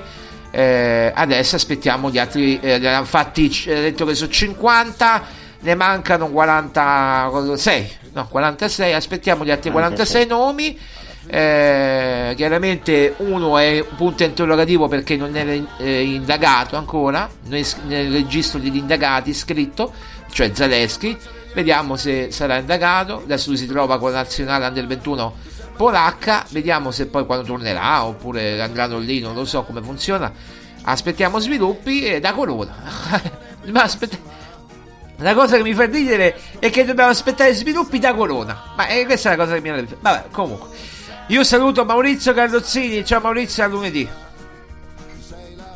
D: Eh, adesso aspettiamo gli altri, eh, hanno fatti, detto che sono 50, ne mancano 46, no 46, aspettiamo gli altri 46 nomi. Eh, chiaramente uno è un punto interrogativo perché non è eh, indagato ancora nel, nel registro degli indagati scritto, cioè Zaleschi. Vediamo se sarà indagato. Adesso si trova con la nazionale under 21 polacca. Vediamo se poi quando tornerà oppure andranno lì, non lo so come funziona. Aspettiamo sviluppi e da Corona. Ma aspetta- la cosa che mi fa ridere è che dobbiamo aspettare sviluppi da Corona. Ma eh, questa è la cosa che mi ha Vabbè, comunque. Io saluto Maurizio Carlozzini. Ciao Maurizio, a lunedì.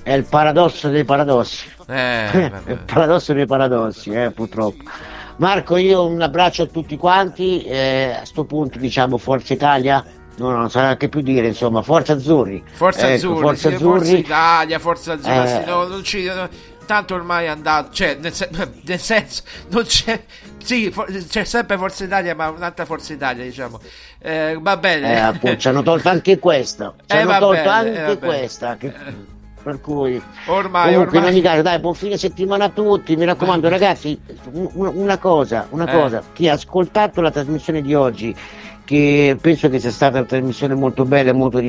E: È il paradosso dei paradossi.
D: Eh,
E: il paradosso dei paradossi, eh, purtroppo. Marco, io un abbraccio a tutti quanti. eh, a sto punto, diciamo, Forza Italia. No, no, non sarà anche più dire, insomma, Forza Azzurri.
D: Forza
E: Ecco,
D: Azzurri,
E: Forza Azzurri.
D: Forza Italia, Forza Azzurri,
E: Eh.
D: no, non ci- no, tanto ormai è andato, cioè nel, sen- nel senso non c'è, sì, for- c'è sempre Forza Italia, ma un'altra Forza Italia, diciamo. Eh, va bene.
E: Eh, appunto, ci hanno tolto anche questa. Ci
D: Eh,
E: hanno tolto
D: bene,
E: anche
D: eh,
E: questa. che- per cui
D: Ormai,
E: comunque in
D: ormai.
E: ogni caso dai buon fine settimana a tutti mi raccomando ragazzi un- una cosa una
D: Eh.
E: cosa chi ha ascoltato la trasmissione di oggi che penso che sia stata una trasmissione molto bella e molto di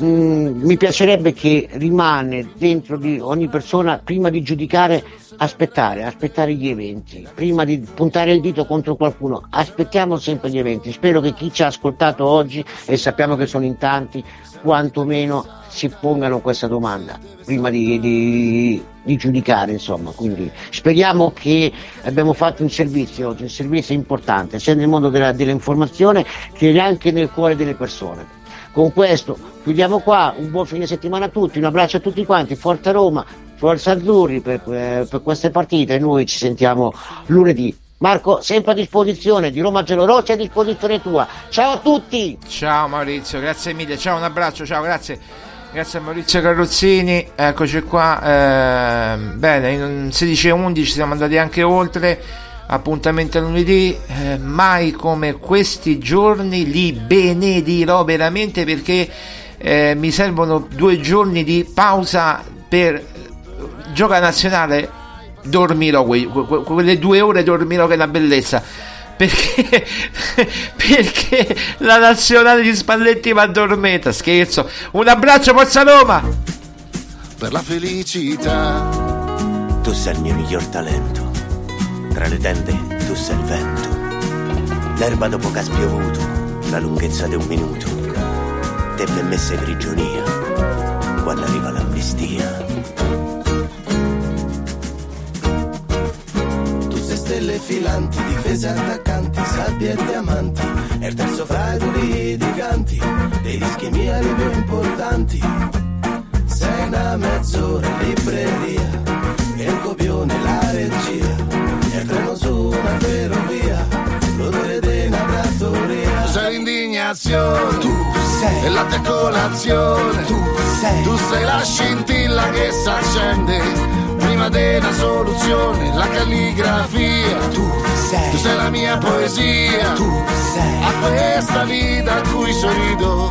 E: mm, mi piacerebbe che rimane dentro di ogni persona prima di giudicare aspettare aspettare gli eventi prima di puntare il dito contro qualcuno. Aspettiamo sempre gli eventi. Spero che chi ci ha ascoltato oggi e sappiamo che sono in tanti quantomeno si pongano questa domanda prima di, di- di giudicare insomma. Quindi speriamo che abbiamo fatto un servizio oggi un servizio importante sia nel mondo della- dell'informazione che anche nel cuore delle persone con questo chiudiamo qua un buon fine settimana a tutti un abbraccio a tutti quanti Forza Roma Forza Azzurri per, eh, per queste partite noi ci sentiamo lunedì Marco sempre a disposizione di Roma Giallorossi a disposizione tua ciao a tutti
D: Ciao Maurizio, grazie mille, ciao, un abbraccio, ciao, grazie. Grazie a Maurizio Carrozzini, eccoci qua. ehm, bene, in 16 e 11 siamo andati anche oltre. Appuntamento a lunedì, eh, mai come questi giorni li benedirò veramente perché eh, mi servono due giorni di pausa per eh, gioca nazionale. Dormirò que- que- quelle due ore, dormirò che è una bellezza perché, perché la nazionale di Spalletti va addormenta scherzo un abbraccio Forza Roma
H: per la felicità.
I: Tu sei il mio miglior talento. Tra le tende tu sei il vento. L'erba dopo che ha spiovuto, la lunghezza di un minuto. Te per me sei prigionia, quando arriva l'amnistia.
C: Tu sei stelle filanti, difese attaccanti, sabbie e diamanti. E il terzo fra i due litiganti, dei dischi miei più importanti. Sei una mezz'ora in libreria, copione la regia. E il treno su una ferrovia, l'odore una trattoria.
H: Tu sei l'indignazione, tu sei, e la decolazione, tu sei, tu sei la scintilla che s'accende. Prima della soluzione, la calligrafia, tu sei, tu sei la mia poesia, tu sei, a questa vita a cui sorrido,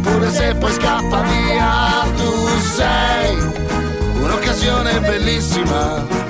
H: pure se poi scappa via, tu sei un'occasione bellissima